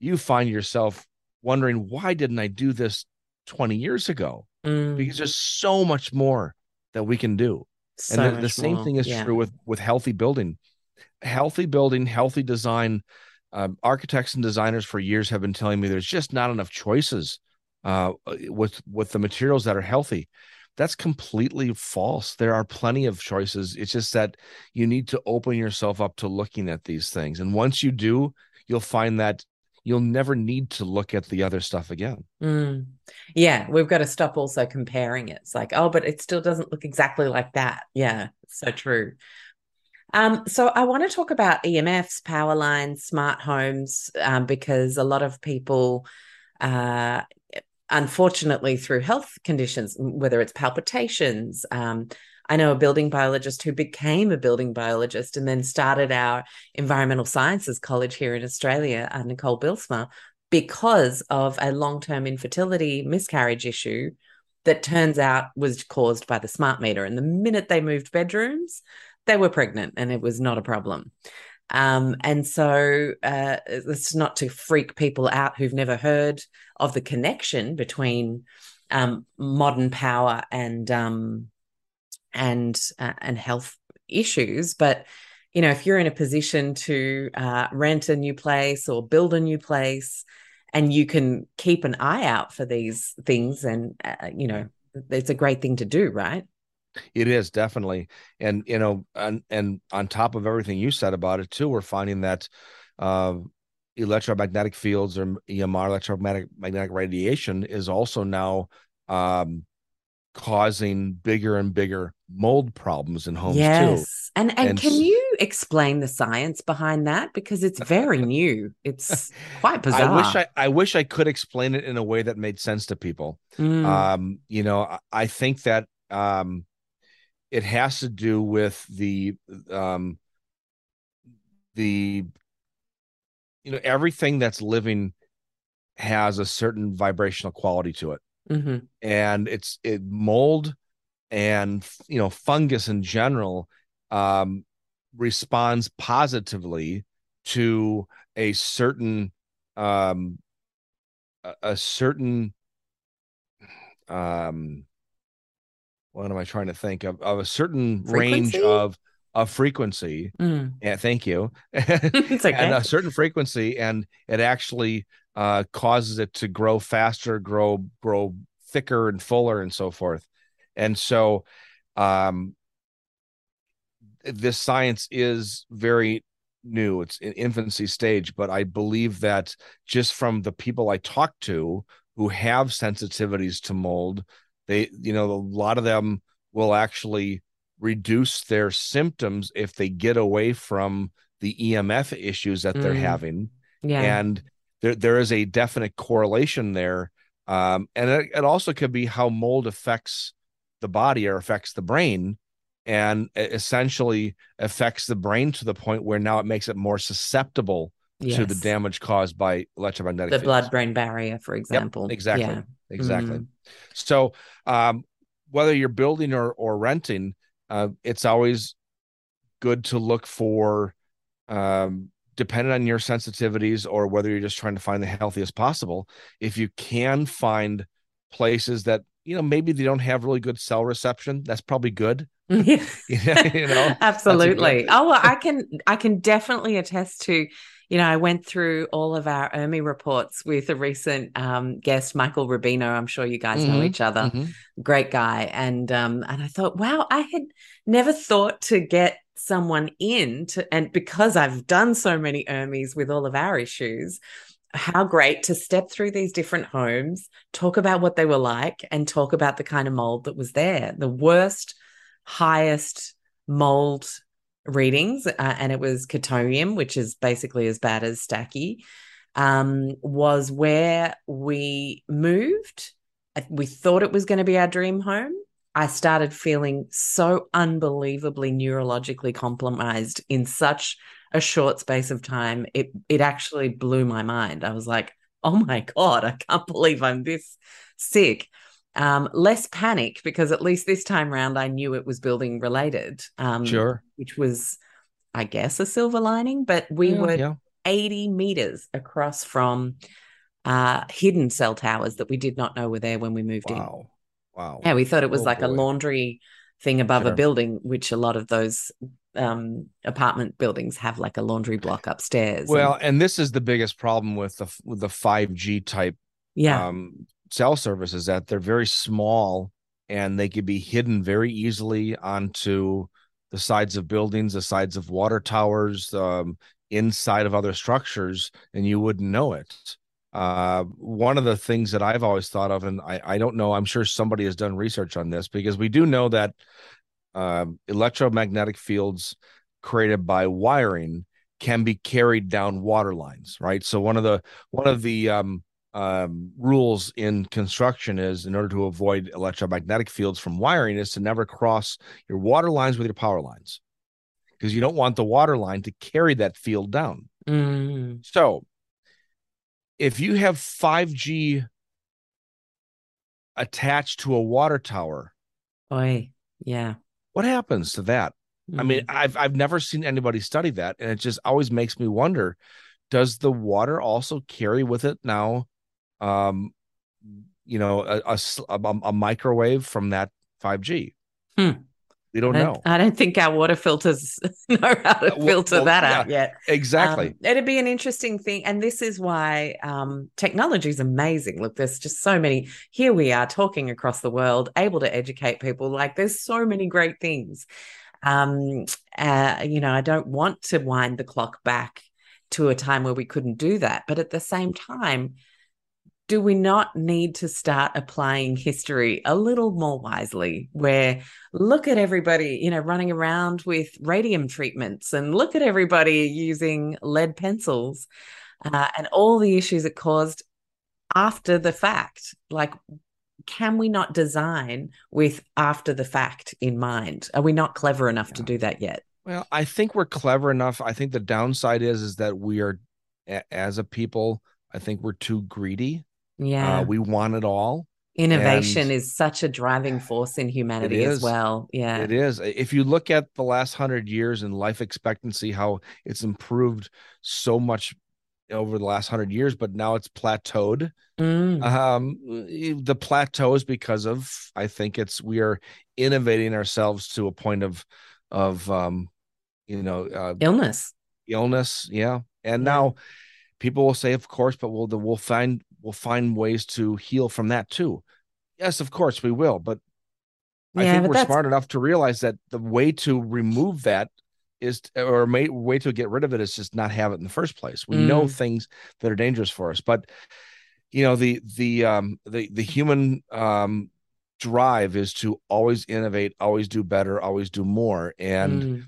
you find yourself wondering why didn't I do this 20 years ago? Mm. Because there's so much more that we can do. So and the, the same more. thing is yeah. true with with healthy building. Healthy building, healthy design. Um, architects and designers for years have been telling me there's just not enough choices uh, with with the materials that are healthy that's completely false. There are plenty of choices. It's just that you need to open yourself up to looking at these things. And once you do, you'll find that you'll never need to look at the other stuff again. Mm. Yeah, we've got to stop also comparing it. It's like, oh, but it still doesn't look exactly like that. Yeah, so true. Um, so I want to talk about EMFs, power lines, smart homes, um, because a lot of people uh, unfortunately through health conditions, whether it's palpitations. Um, I know a building biologist who became a building biologist and then started our environmental sciences college here in Australia, uh, Nicole Bijlsma, because of a long term infertility miscarriage issue that turns out was caused by the smart meter. And the minute they moved bedrooms, they were pregnant and it was not a problem. Um, and so uh, it's not to freak people out who've never heard of the connection between um, modern power and um, and uh, and health issues, but you know, if you're in a position to uh, rent a new place or build a new place, and you can keep an eye out for these things, and uh, you know, it's a great thing to do, right? It is definitely, and you know, and and on top of everything you said about it too, we're finding that uh, electromagnetic fields or EMR, electromagnetic magnetic radiation, is also now um, causing bigger and bigger mold problems in homes yes. too. And, and and can you explain the science behind that because it's very new. It's quite bizarre. I wish I I wish I could explain it in a way that made sense to people. Mm. Um, you know, I think that um it has to do with the um the you know everything that's living has a certain vibrational quality to it mm-hmm. and it's it mold and you know fungus in general um responds positively to a certain um a, a certain um what am I trying to think of of a certain frequency? range of of frequency. Mm. Yeah, thank you. it's okay. and a certain frequency, and it actually uh, causes it to grow faster, grow grow thicker and fuller, and so forth. And so, um, this science is very new. It's in infancy stage, but I believe that just from the people I talk to who have sensitivities to mold, they you know a lot of them will actually reduce their symptoms if they get away from the EMF issues that they're mm. having. Yeah. And there there is a definite correlation there. Um, and it, it, also could be how mold affects the body or affects the brain and essentially affects the brain to the point where now it makes it more susceptible yes. to the damage caused by electromagnetic the blood brain barrier, for example. Yep, exactly. Yeah. Exactly. Mm. So um, whether you're building or or renting, uh, it's always good to look for um, depending on your sensitivities or whether you're just trying to find the healthiest possible if you can find places that you know maybe they don't have really good cell reception that's probably good. You know absolutely good... oh well i can i can definitely attest to you know i went through all of our ERMI reports with a recent um, guest michael rubino i'm sure you guys mm-hmm, know each other mm-hmm. great guy and um, and i thought wow i had never thought to get someone in to and because i've done so many ERMIs with all of our issues how great to step through these different homes, talk about what they were like, and talk about the kind of mold that was there. The worst, highest mold readings, uh, and it was Chaetomium, which is basically as bad as Stachy, um, was where we moved. We thought it was going to be our dream home. I started feeling so unbelievably neurologically compromised in such a short space of time, it it actually blew my mind. I was like, oh my God, I can't believe I'm this sick. Um, less panic because at least this time round I knew it was building related. Um, sure. Which was, I guess, a silver lining, but we yeah, were yeah. 80 meters across from uh, hidden cell towers that we did not know were there when we moved wow. in. Wow. Wow. Yeah, we thought it was oh, like boy. a laundry thing above sure. a building, which a lot of those um, apartment buildings have like a laundry block upstairs. Well, and, and this is the biggest problem with the with the five G type yeah. um, cell services that they're very small and they could be hidden very easily onto the sides of buildings, the sides of water towers, um, inside of other structures, and you wouldn't know it. Uh, one of the things that I've always thought of, and I, I don't know, I'm sure somebody has done research on this because we do know that uh, electromagnetic fields created by wiring can be carried down water lines, right? So one of the one of the um, um, rules in construction is in order to avoid electromagnetic fields from wiring is to never cross your water lines with your power lines because you don't want the water line to carry that field down. Mm. So if you have 5G attached to a water tower, Oy, yeah. What happens to that? Mm-hmm. I mean, mm. I've I've never seen anybody study that, and it just always makes me wonder: Does the water also carry with it now, um, you know, a, a, a microwave from that five G? Hmm. We don't, I know. I don't think our water filters know how to uh, filter well, that yeah, out yet. Exactly. Um, it'd be an interesting thing. And this is why um, technology is amazing. Look, there's just so many. Here we are talking across the world, able to educate people. Like there's so many great things. Um, uh, you know, I don't want to wind the clock back to a time where we couldn't do that. But at the same time, do we not need to start applying history a little more wisely? Where look at everybody you know running around with radium treatments and look at everybody using lead pencils uh, and all the issues it caused after the fact. Like can we not design with after the fact in mind? Are we not clever enough yeah. to do that yet? Well i think we're clever enough. I think the downside is is that we are as a people i think we're too greedy yeah. Uh, we want it all. Innovation and is such a driving force in humanity as well. Yeah. It is. If you look at the last hundred years and life expectancy, how it's improved so much over the last hundred years, but now it's plateaued. Mm. Um, the plateau is because of I think it's we are innovating ourselves to a point of of um, you know uh, illness. Illness, yeah. And yeah. now people will say, of course, but we'll we'll find we'll find ways to heal from that too. Yes, of course we will, but yeah, I think but we're that's... smart enough to realize that the way to remove that is or may, way to get rid of it is just not have it in the first place. We mm. know things that are dangerous for us, but you know the the um the the human um drive is to always innovate, always do better, always do more and mm.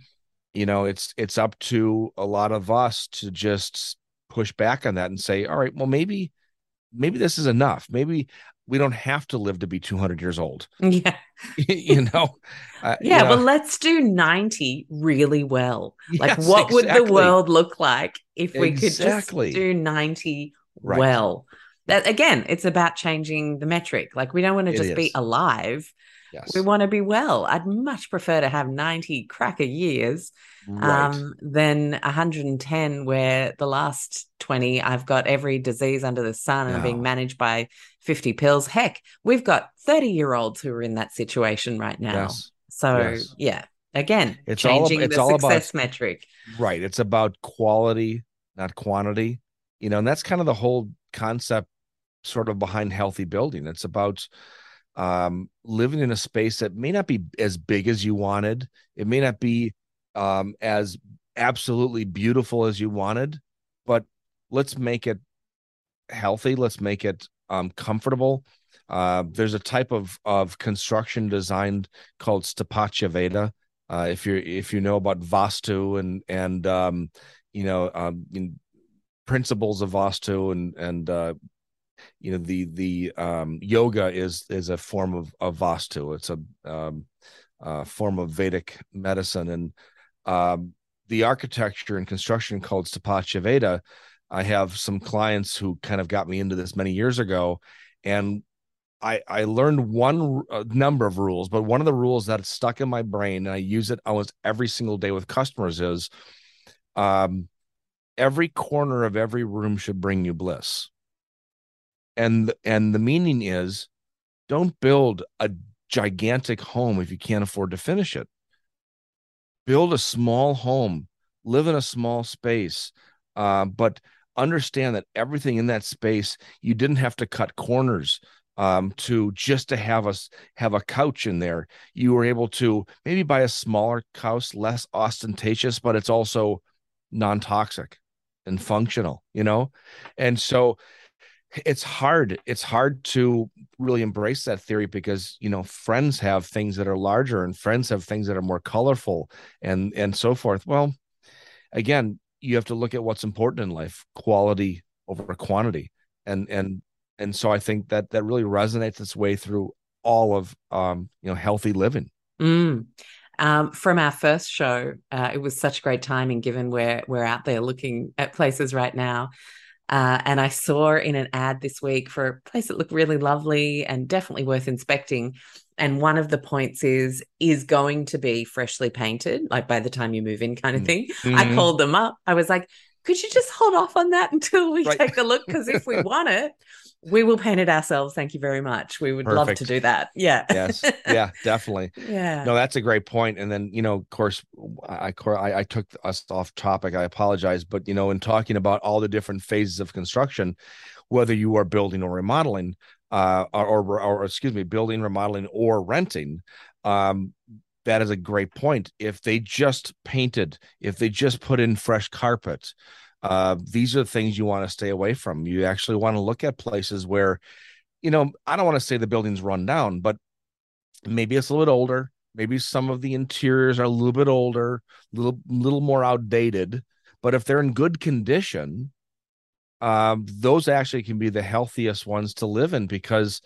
you know it's it's up to a lot of us to just push back on that and say all right well maybe maybe this is enough. Maybe we don't have to live to be 200 years old. Yeah. you know? Uh, yeah. You know? Well, let's do 90 really well. Yes, like, what exactly. would the world look like if we exactly. could just do 90 right. well? That again, it's about changing the metric. Like, we don't want to just be alive. Yes. We want to be well. I'd much prefer to have 90 cracker years right. um, than 110, where the last 20, I've got every disease under the sun and yeah. I'm being managed by 50 pills. Heck, we've got 30 year olds who are in that situation right now. Yes. So, yes. yeah, again, it's changing all, it's the all success about, metric. Right. It's about quality, not quantity. You know, and that's kind of the whole concept sort of behind healthy building. It's about um, living in a space that may not be as big as you wanted. It may not be um, as absolutely beautiful as you wanted, but let's make it healthy. Let's make it um, comfortable. Uh, there's a type of of construction designed called Sthapatya Veda. Uh, if you if you know about Vastu and and um, you know um, principles of Vastu and and uh, you know the the um, yoga is is a form of of Vastu. It's a um, uh, form of Vedic medicine and um, the architecture and construction called Sthapatya Veda. I have some clients who kind of got me into this many years ago, and I I learned one number of rules, but one of the rules that stuck in my brain and I use it almost every single day with customers is, um, every corner of every room should bring you bliss. And and the meaning is, don't build a gigantic home if you can't afford to finish it build a small home, live in a small space, uh, but understand that everything in that space you didn't have to cut corners um, to just to have us have a couch in there. You were able to maybe buy a smaller house, less ostentatious, but it's also non-toxic and functional, you know? And so it's hard it's hard to really embrace that theory because you know friends have things that are larger and friends have things that are more colorful and and so forth. Well again you have to look at what's important in life quality over quantity. And and and so i think that that really resonates its way through all of um you know healthy living. Mm. um, from our first show uh, it was such great timing given we're we're out there looking at places right now uh, and I saw in an ad this week for a place that looked really lovely and definitely worth inspecting. And one of the points is is going to be freshly painted, like by the time you move in, kind of mm. thing. Mm-hmm. I called them up. I was like, could you just hold off on that until we right. take a look? Because if we want it, we will paint it ourselves. Thank you very much. We would Perfect. love to do that. Yeah. yes. Yeah. Definitely. yeah. No, that's a great point. And then you know, of course, I, I I took us off topic. I apologize, but you know, in talking about all the different phases of construction, whether you are building or remodeling, uh, or, or, or excuse me, building, remodeling, or renting, um, that is a great point. If they just painted, if they just put in fresh carpet, uh, these are the things you want to stay away from. You actually want to look at places where, you know, I don't want to say the building's run down, but maybe it's a little bit older. Maybe some of the interiors are a little bit older, a little little more outdated. But if they're in good condition, um, those actually can be the healthiest ones to live in because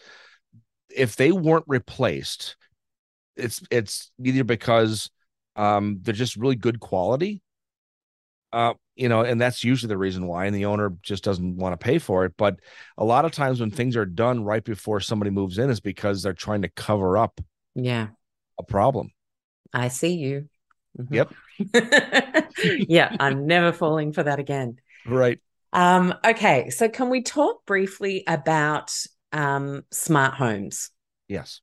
if they weren't replaced, it's it's either because um, they're just really good quality, uh, you know, and that's usually the reason why, and the owner just doesn't want to pay for it. But a lot of times when things are done right before somebody moves in, is because they're trying to cover up, yeah, a problem. I see you. Mm-hmm. Yep. yeah, I'm never falling for that again. Right. Um, okay, so can we talk briefly about um, smart homes? Yes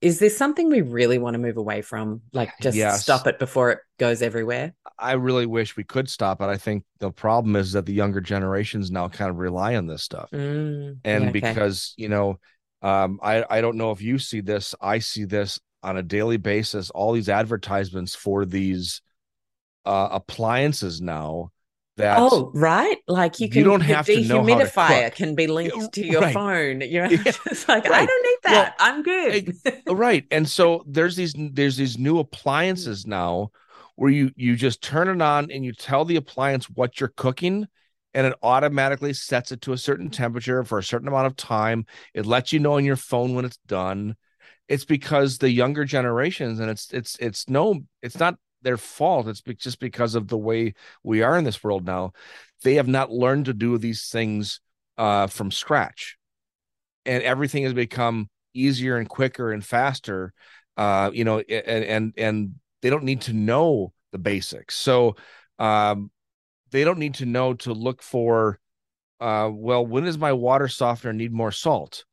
is this something we really want to move away from like just yes. stop it before it goes everywhere i really wish we could stop it i think the problem is that the younger generations now kind of rely on this stuff mm, and yeah, okay. because you know um, I, I don't know if you see this i see this on a daily basis all these advertisements for these uh, appliances now that oh right like you can you don't have to know dehumidifier can be linked to your right. phone you know yeah. just like right. i don't need that well, i'm good right and so there's these there's these new appliances now where you you just turn it on and you tell the appliance what you're cooking and it automatically sets it to a certain temperature for a certain amount of time. It lets you know on your phone when it's done. It's because the younger generations, and it's it's it's no, it's not their fault. It's just because of the way we are in this world now. They have not learned to do these things uh, from scratch, and everything has become easier and quicker and faster. Uh, you know, and and and they don't need to know the basics. So um, they don't need to know to look for uh, well, when does my water softener need more salt?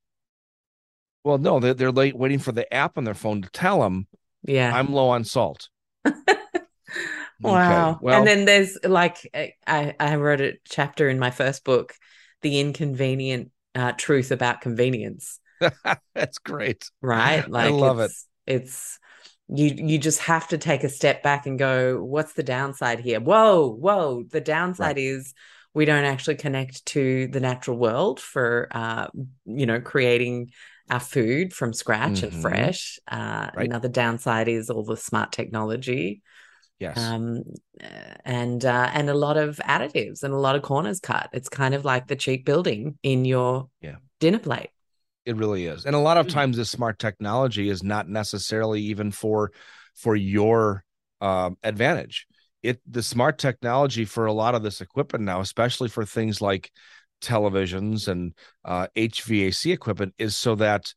Well, no, they're, they're late waiting for the app on their phone to tell them, yeah, I'm low on salt. wow. Okay. Well, and then there's like, I, I wrote a chapter in my first book, The Inconvenient uh, Truth About Convenience. That's great. Right. Like, I love it's, it. It's, you you just have to take a step back and go what's the downside here whoa whoa the downside right. is we don't actually connect to the natural world for uh, you know creating our food from scratch mm-hmm. and fresh uh, right. another downside is all the smart technology yes um, and uh, and a lot of additives and a lot of corners cut it's kind of like the cheap building in your yeah. dinner plate it really is. And a lot of mm-hmm. times this smart technology is not necessarily even for for your um, advantage. It the smart technology for a lot of this equipment now, especially for things like televisions and uh, HVAC equipment, is so that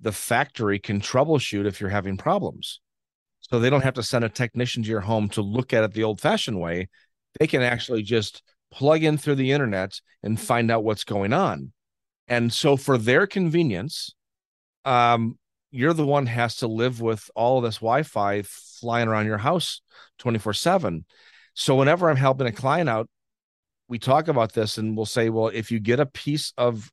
the factory can troubleshoot if you're having problems. So they don't have to send a technician to your home to look at it the old-fashioned way. They can actually just plug in through the internet and find out what's going on. And so for their convenience, um, you're the one has to live with all this Wi-Fi flying around your house 24/7. So whenever I'm helping a client out, we talk about this and we'll say, well, if you get a piece of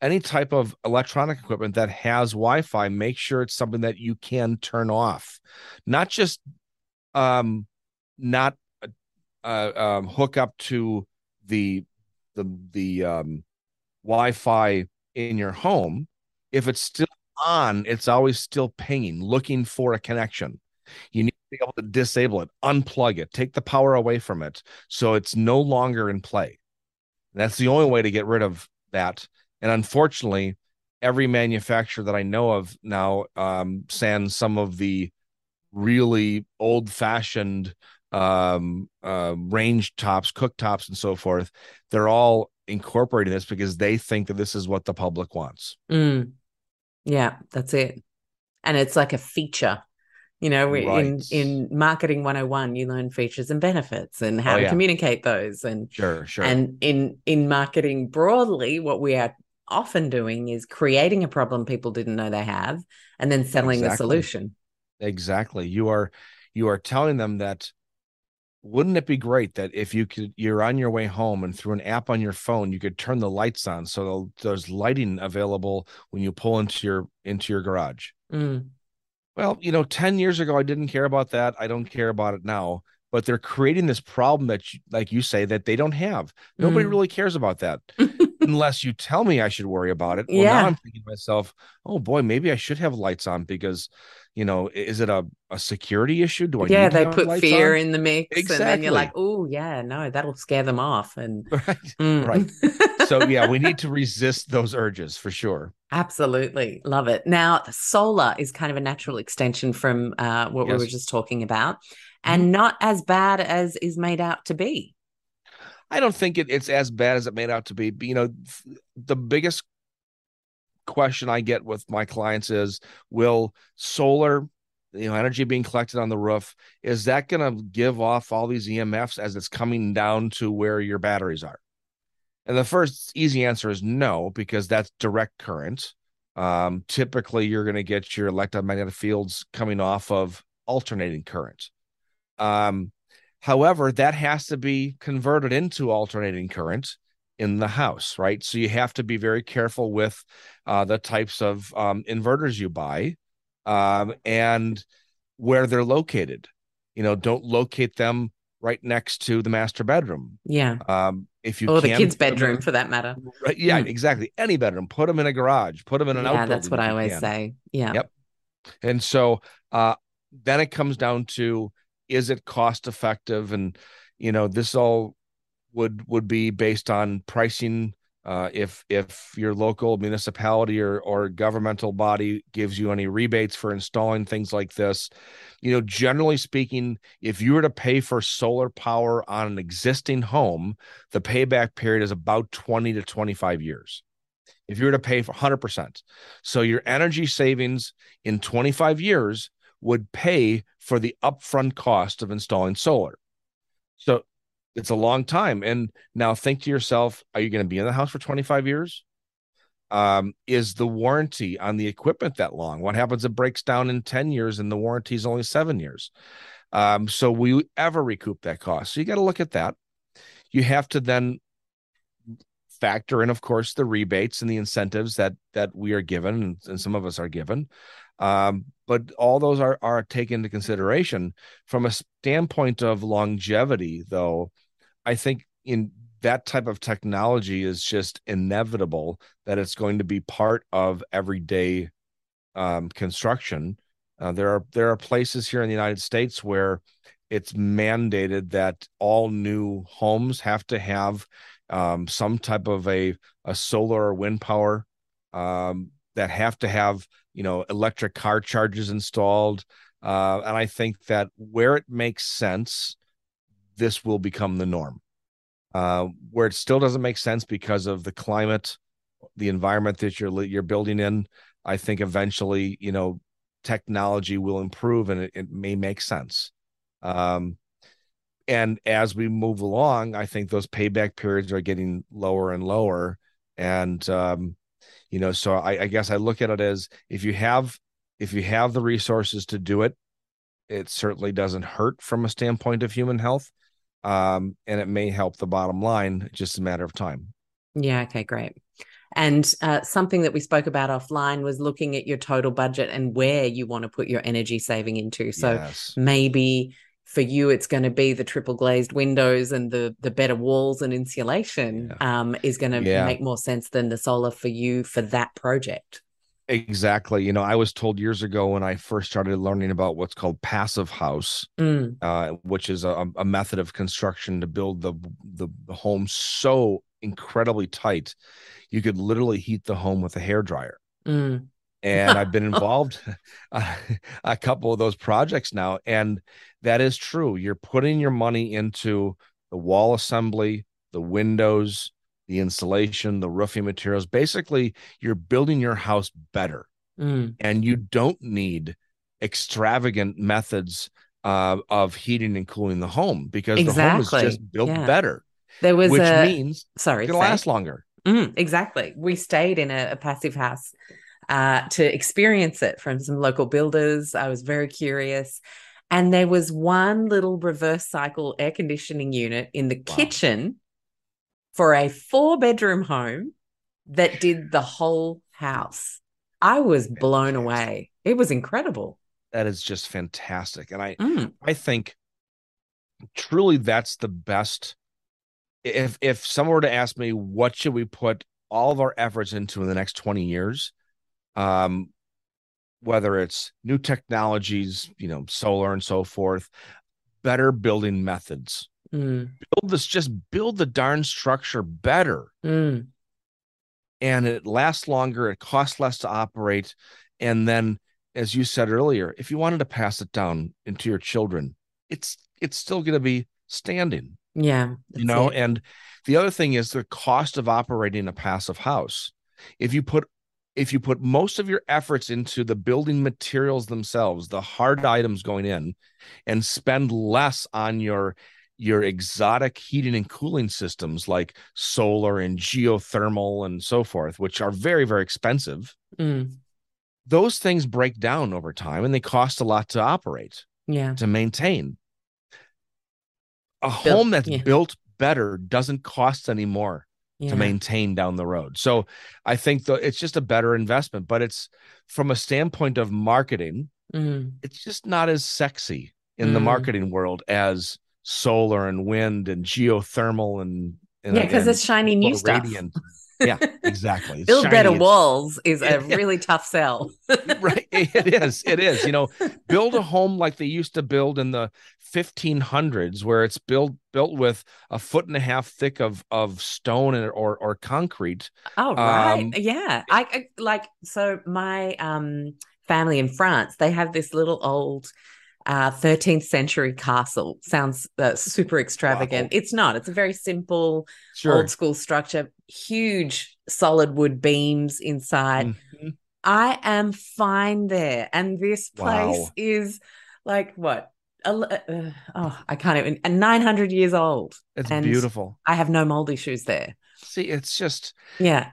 any type of electronic equipment that has Wi-Fi, make sure it's something that you can turn off, not just um, not uh, um, hook up to the the the um, Wi-Fi in your home, if it's still on, it's always still pinging, looking for a connection. You need be able to disable it, unplug it, take the power away from it, so it's no longer in play. That's the only way to get rid of that. And unfortunately, every manufacturer that I know of now um, sans some of the really old-fashioned um, uh, range tops, cooktops, and so forth. They're all incorporating this because they think that this is what the public wants. Mm. Yeah, that's it. And it's like a feature. You know, right. in in marketing 101, you learn features and benefits and how oh, to yeah. communicate those. And sure, sure. And in in marketing broadly, what we are often doing is creating a problem people didn't know they have and then selling exactly. the solution. Exactly. You are you are telling them that wouldn't it be great that if you could you're on your way home and through an app on your phone you could turn the lights on so there's lighting available when you pull into your into your garage mm. Well you know 10 years ago i didn't care about that i don't care about it now but they're creating this problem that you, like you say that they don't have nobody mm. really cares about that unless you tell me i should worry about it well yeah. now i'm thinking to myself oh boy maybe i should have lights on because you know, is it a, a security issue? Do I? Yeah, they put fear on? in the mix, exactly. and then you're like, oh yeah, no, that'll scare them off, and right, mm. right. so yeah, we need to resist those urges for sure. Absolutely, love it. Now, solar is kind of a natural extension from uh, what yes. we were just talking about, and mm-hmm. not as bad as is made out to be. I don't think it, it's as bad as it made out to be. You know, the biggest question I get with my clients is will solar you know energy being collected on the roof is that going to give off all these EMFs as it's coming down to where your batteries are? And the first easy answer is no because that's direct current. Um, typically you're going to get your electromagnetic fields coming off of alternating current. Um, however that has to be converted into alternating current in the house, right? So you have to be very careful with uh, the types of um, inverters you buy um, and where they're located. You know, don't locate them right next to the master bedroom. Yeah. Um, if you or the kids' bedroom in, for that matter. Right. Yeah, mm. exactly. Any bedroom. Put them in a garage. Put them in an yeah, that's what I always can. say. Yeah. Yep. And so uh, then it comes down to is it cost effective and you know this all would would be based on pricing uh, if if your local municipality or or governmental body gives you any rebates for installing things like this, you know, generally speaking, if you were to pay for solar power on an existing home, the payback period is about 20 to 25 years. If you were to pay for 100%. So your energy savings in 25 years would pay for the upfront cost of installing solar. So it's a long time. And now think to yourself, are you going to be in the house for 25 years? Um, is the warranty on the equipment that long? What happens if it breaks down in 10 years and the warranty is only seven years? Um, so we ever recoup that cost? So you got to look at that. You have to then factor in, of course, the rebates and the incentives that that we are given, and, and some of us are given. Um, but all those are are taken into consideration from a standpoint of longevity. Though, I think in that type of technology is just inevitable that it's going to be part of everyday um, construction. Uh, there are there are places here in the United States where it's mandated that all new homes have to have um, some type of a a solar or wind power um, that have to have you know electric car chargers installed uh, and i think that where it makes sense this will become the norm. Uh, where it still doesn't make sense because of the climate the environment that you're you're building in i think eventually you know technology will improve and it, it may make sense. Um, and as we move along i think those payback periods are getting lower and lower. And um, you know so I, I guess i look at it as if you have if you have the resources to do it it certainly doesn't hurt from a standpoint of human health um, and it may help the bottom line just a matter of time yeah okay great and uh, something that we spoke about offline was looking at your total budget and where you want to put your energy saving into. So yes. maybe for you it's going to be the triple glazed windows and the the better walls and insulation yeah. um, is going to yeah. make more sense than the solar for you for that project exactly you know i was told years ago when i first started learning about what's called passive house mm. uh, which is a, a, method of construction to build the the home so incredibly tight you could literally heat the home with a hair dryer mm and I've been involved a couple of those projects now. And that is true. You're putting your money into the wall assembly, the windows, the insulation, the roofing materials. Basically, you're building your house better. Mm. And you don't need extravagant methods uh, of heating and cooling the home because exactly. the home is just built yeah. better. There was which a, means sorry, gonna last longer. Mm, exactly. We stayed in a, a passive house uh, to experience it from some local builders. I was very curious. And there was one little reverse cycle air conditioning unit in the wow. kitchen for a four bedroom home that did the whole house. I was fantastic. blown away. It was incredible. That is just fantastic. And I mm. I think truly that's the best if if someone were to ask me what should we put all of our efforts into in the next 20 years um, whether it's new technologies, you know, solar and so forth, better building methods. Mm. Build this, just build the darn structure better. Mm. And it lasts longer, it costs less to operate. And then, as you said earlier, if you wanted to pass it down into your children, it's it's still going to be standing. Yeah. You know, it. and the other thing is the cost of operating a passive house. If you put if you put most of your efforts into the building materials themselves, the hard items going in, and spend less on your your exotic heating and cooling systems like solar and geothermal and so forth, which are very, very expensive. Mm. Those things break down over time and they cost a lot to operate, yeah, to maintain. A built, home that's yeah. built better doesn't cost any more yeah. to maintain down the road. So I think the, it's just a better investment, but it's from a standpoint of marketing, mm. it's just not as sexy in mm. the marketing world as solar and wind and geothermal and, and yeah, because it's shiny new stuff. Radiant. Yeah, exactly. Build shiny. better walls is a really tough sell. right. It is. It is. You know, build a home like they used to build in the 1500s, where it's built built with a foot and a half thick of of stone and, or or concrete. Oh right. Um, yeah. I, I like so my um family in France, they have this little old uh, 13th century castle. Sounds uh, super extravagant. Wow. It's not. It's a very simple, sure. old school structure, huge solid wood beams inside. Mm-hmm. I am fine there. And this place wow. is like what? Uh, oh, I can't even. And 900 years old. It's beautiful. I have no mold issues there. See, it's just yeah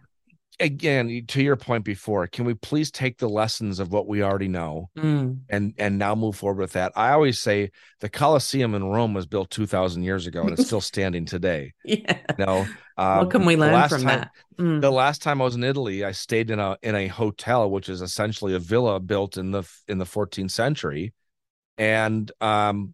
again to your point before can we please take the lessons of what we already know mm. and and now move forward with that? I always say the colosseum in rome was built 2000 years ago and it's still standing today yeah. know? Um, what can we learn from time, that? Mm. the last time i was in italy i stayed in a in a hotel which is essentially a villa built in the in the 14th century. And um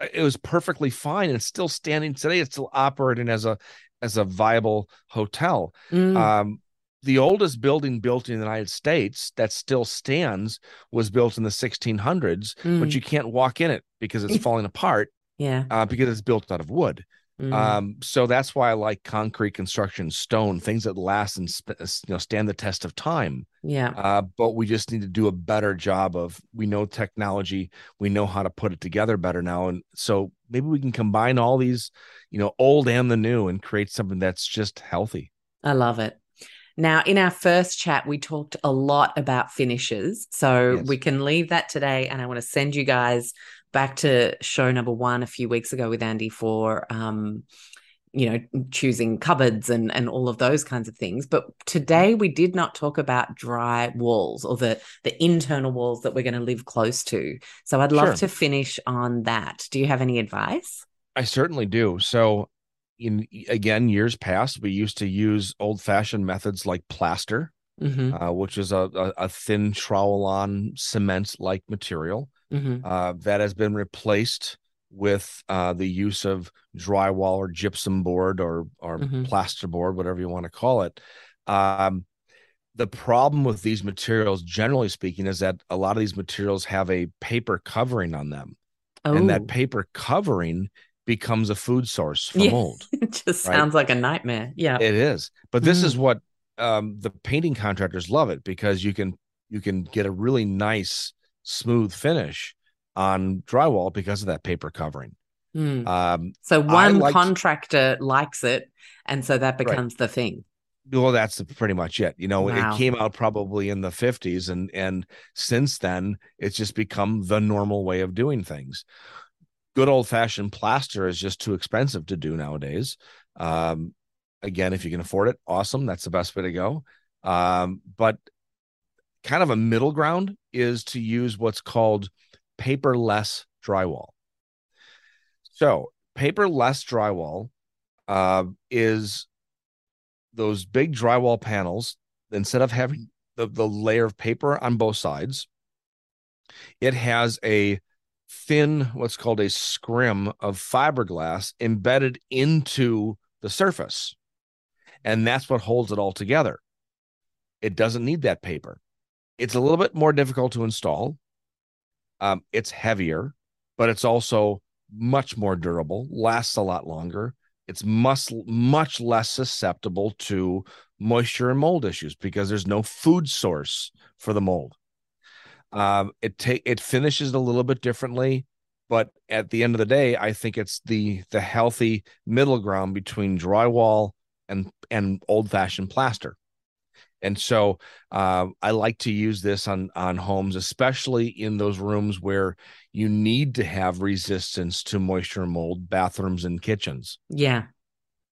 it was perfectly fine and still standing today. It's still operating as a as a viable hotel. Mm. Um, the oldest building built in the United States that still stands was built in the 1600s, mm. but you can't walk in it because it's falling apart. Yeah, uh, because it's built out of wood. Mm. Um, so that's why I like concrete construction, stone, things that last and sp- you know stand the test of time. Yeah. Uh, but we just need to do a better job of we know technology, we know how to put it together better now, and so maybe we can combine all these, you know, old and the new, and create something that's just healthy. I love it. Now, in our first chat, we talked a lot about finishes. So yes. we can leave that today. And I want to send you guys back to show number one a few weeks ago with Andy for um, you know choosing cupboards and and all of those kinds of things. But today we did not talk about dry walls or the the internal walls that we're going to live close to. So i'd love sure. to finish on that. Do you have any advice? I certainly do. So in again years past we used to use old fashioned methods like plaster mm-hmm. uh, which is a, a, a thin trowel on cement like material mm-hmm. uh, that has been replaced with uh, the use of drywall or gypsum board or or mm-hmm. plasterboard, whatever you want to call it. Um, the problem with these materials, generally speaking, is that a lot of these materials have a paper covering on them, oh. and that oh. paper covering becomes a food source for yeah. mold. it just right? sounds like a nightmare. Yeah, it is. But this mm. is what um, the painting contractors love it because you can you can get a really nice smooth finish on drywall because of that paper covering. Mm. Um, so one liked, contractor likes it, and so that becomes right. the thing. Well, that's pretty much it. You know, wow. it came out probably in the 50s, and and since then, it's just become the normal way of doing things. Good old fashioned plaster is just too expensive to do nowadays. Um, again, if you can afford it, awesome. That's the best way to go. Um, but kind of a middle ground is to use what's called paperless drywall. So, paperless drywall uh, is those big drywall panels. Instead of having the, the layer of paper on both sides, it has a thin, what's called a scrim of fiberglass embedded into the surface. And that's what holds it all together. It doesn't need that paper. It's a little bit more difficult to install. Um, it's heavier, but it's also much more durable, lasts a lot longer. It's much much less susceptible to moisture and mold issues because there's no food source for the mold. Um, it take it finishes a little bit differently, but at the end of the day, I think it's the the healthy middle ground between drywall and and old fashioned plaster. And so uh, I like to use this on on homes, especially in those rooms where you need to have resistance to moisture and mold, bathrooms and kitchens. Yeah,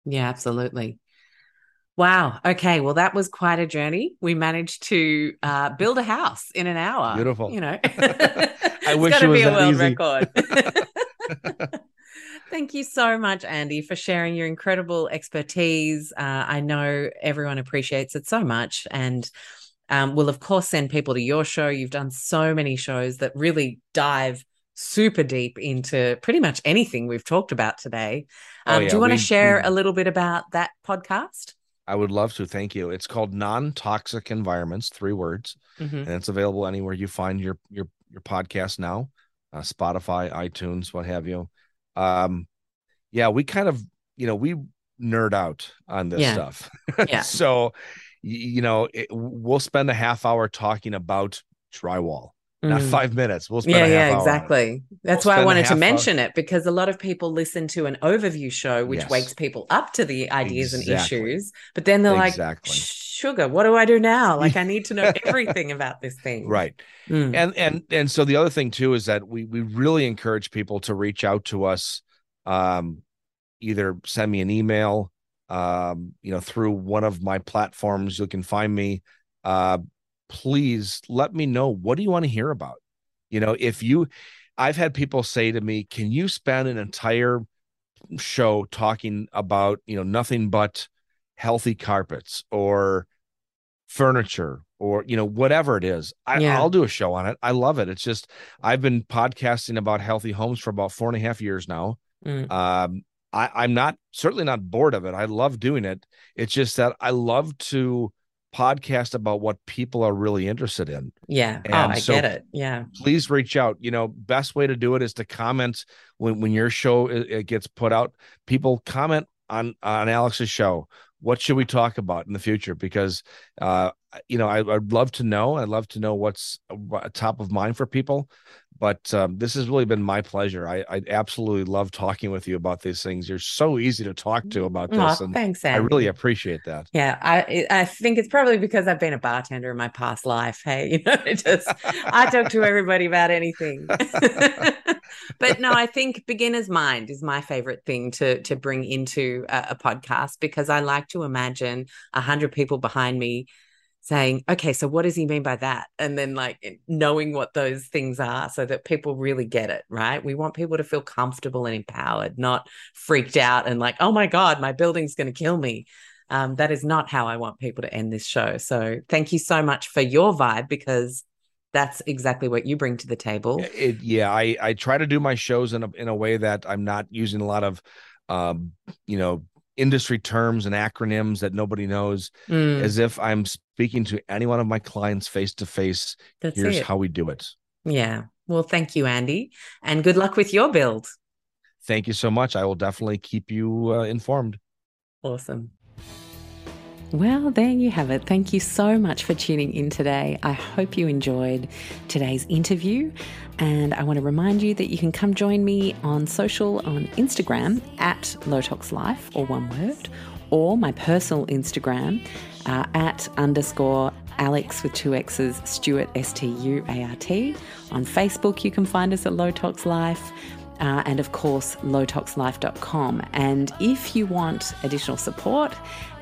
yeah, absolutely. Wow. Okay. Well, that was quite a journey. We managed to uh, build a house in an hour. Beautiful. You know, I wish it was be a world easy. record. Thank you so much, Andy, for sharing your incredible expertise. Uh, I know everyone appreciates it so much. And um, we'll, of course, send people to your show. You've done so many shows that really dive super deep into pretty much anything we've talked about today. Oh, um, oh, yeah. Do you want to share a little bit about that podcast? I would love to. Thank you. It's called Non Toxic Environments, three words, mm-hmm. and it's available anywhere you find your your your podcast now, uh, Spotify, iTunes, what have you. Um, yeah, we kind of you know we nerd out on this yeah. stuff. Yeah. so you know it, we'll spend a half hour talking about drywall not mm. five minutes. We'll spend yeah, yeah, exactly. That's we'll why I wanted to mention hour. it because a lot of people listen to an overview show, which yes. wakes people up to the ideas exactly. and issues, but then they're like exactly. like, "Sugar, what do I do now? Like, I need to know everything about this thing." Right. Mm. And and and so the other thing too is that we we really encourage people to reach out to us, um, either send me an email, um, you know, through one of my platforms. You can find me. Uh, please let me know what do you want to hear about you know if you i've had people say to me can you spend an entire show talking about you know nothing but healthy carpets or furniture or you know whatever it is I, yeah. i'll do a show on it i love it it's just i've been podcasting about healthy homes for about four and a half years now mm. um I, i'm not certainly not bored of it i love doing it it's just that i love to podcast about what people are really interested in. Yeah. And oh, I so get it. Yeah. Please reach out. You know, best way to do it is to comment when, when your show it gets put out. People comment on on Alexx's show. What should we talk about in the future? Because uh, you know, I, would love to know. I'd love to know what's top of mind for people but um, this has really been my pleasure. I, I, absolutely love talking with you about these things. You're so easy to talk to about this. Oh, and thanks, Andy. I really appreciate that. Yeah, I I think it's probably because I've been a bartender in my past life. Hey, you know, just I talk to everybody about anything. but no, I think beginner's mind is my favorite thing to to bring into a, a podcast because I like to imagine a hundred people behind me saying, okay, so what does he mean by that? And then like knowing what those things are so that people really get it, right? We want people to feel comfortable and empowered, not freaked out and like, oh my God, my building's going to kill me. Um, that is not how I want people to end this show. So thank you so much for your vibe because that's exactly what you bring to the table. It, yeah, I, I try to do my shows in a, in a way that I'm not using a lot of, um, you know, industry terms and acronyms that nobody knows mm. as if I'm speaking to any one of my clients face to face. Here's it. how we do it. Yeah. Well, thank you, Andy. And good luck with your build. Thank you so much. I will definitely keep you uh, informed. Awesome. Well, there you have it. Thank you so much for tuning in today. I hope you enjoyed today's interview. And I want to remind you that you can come join me on social on Instagram at Lowtox Life, or one word, or my personal Instagram uh, at underscore Alex with two X's, Stuart, S T U A R T. On Facebook, you can find us at Lowtox Life. Uh, and of course, lowtoxlife.com. And if you want additional support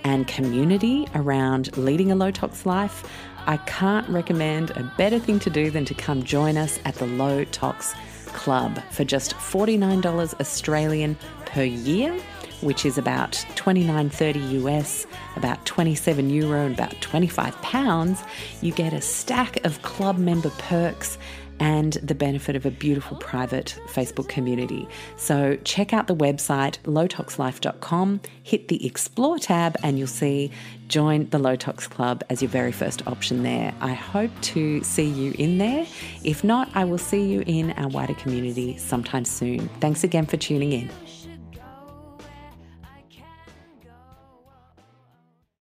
and community around leading a low tox life, I can't recommend a better thing to do than to come join us at the Low Tox Club for just $49 Australian per year, which is about 29.30 US, about 27 euro and about 25 pounds. You get a stack of club member perks and the benefit of a beautiful private Facebook community. So check out the website lowtoxlife.com, hit the explore tab, and you'll see join the Low Tox Club as your very first option there. I hope to see you in there. If not, I will see you in our wider community sometime soon. Thanks again for tuning in.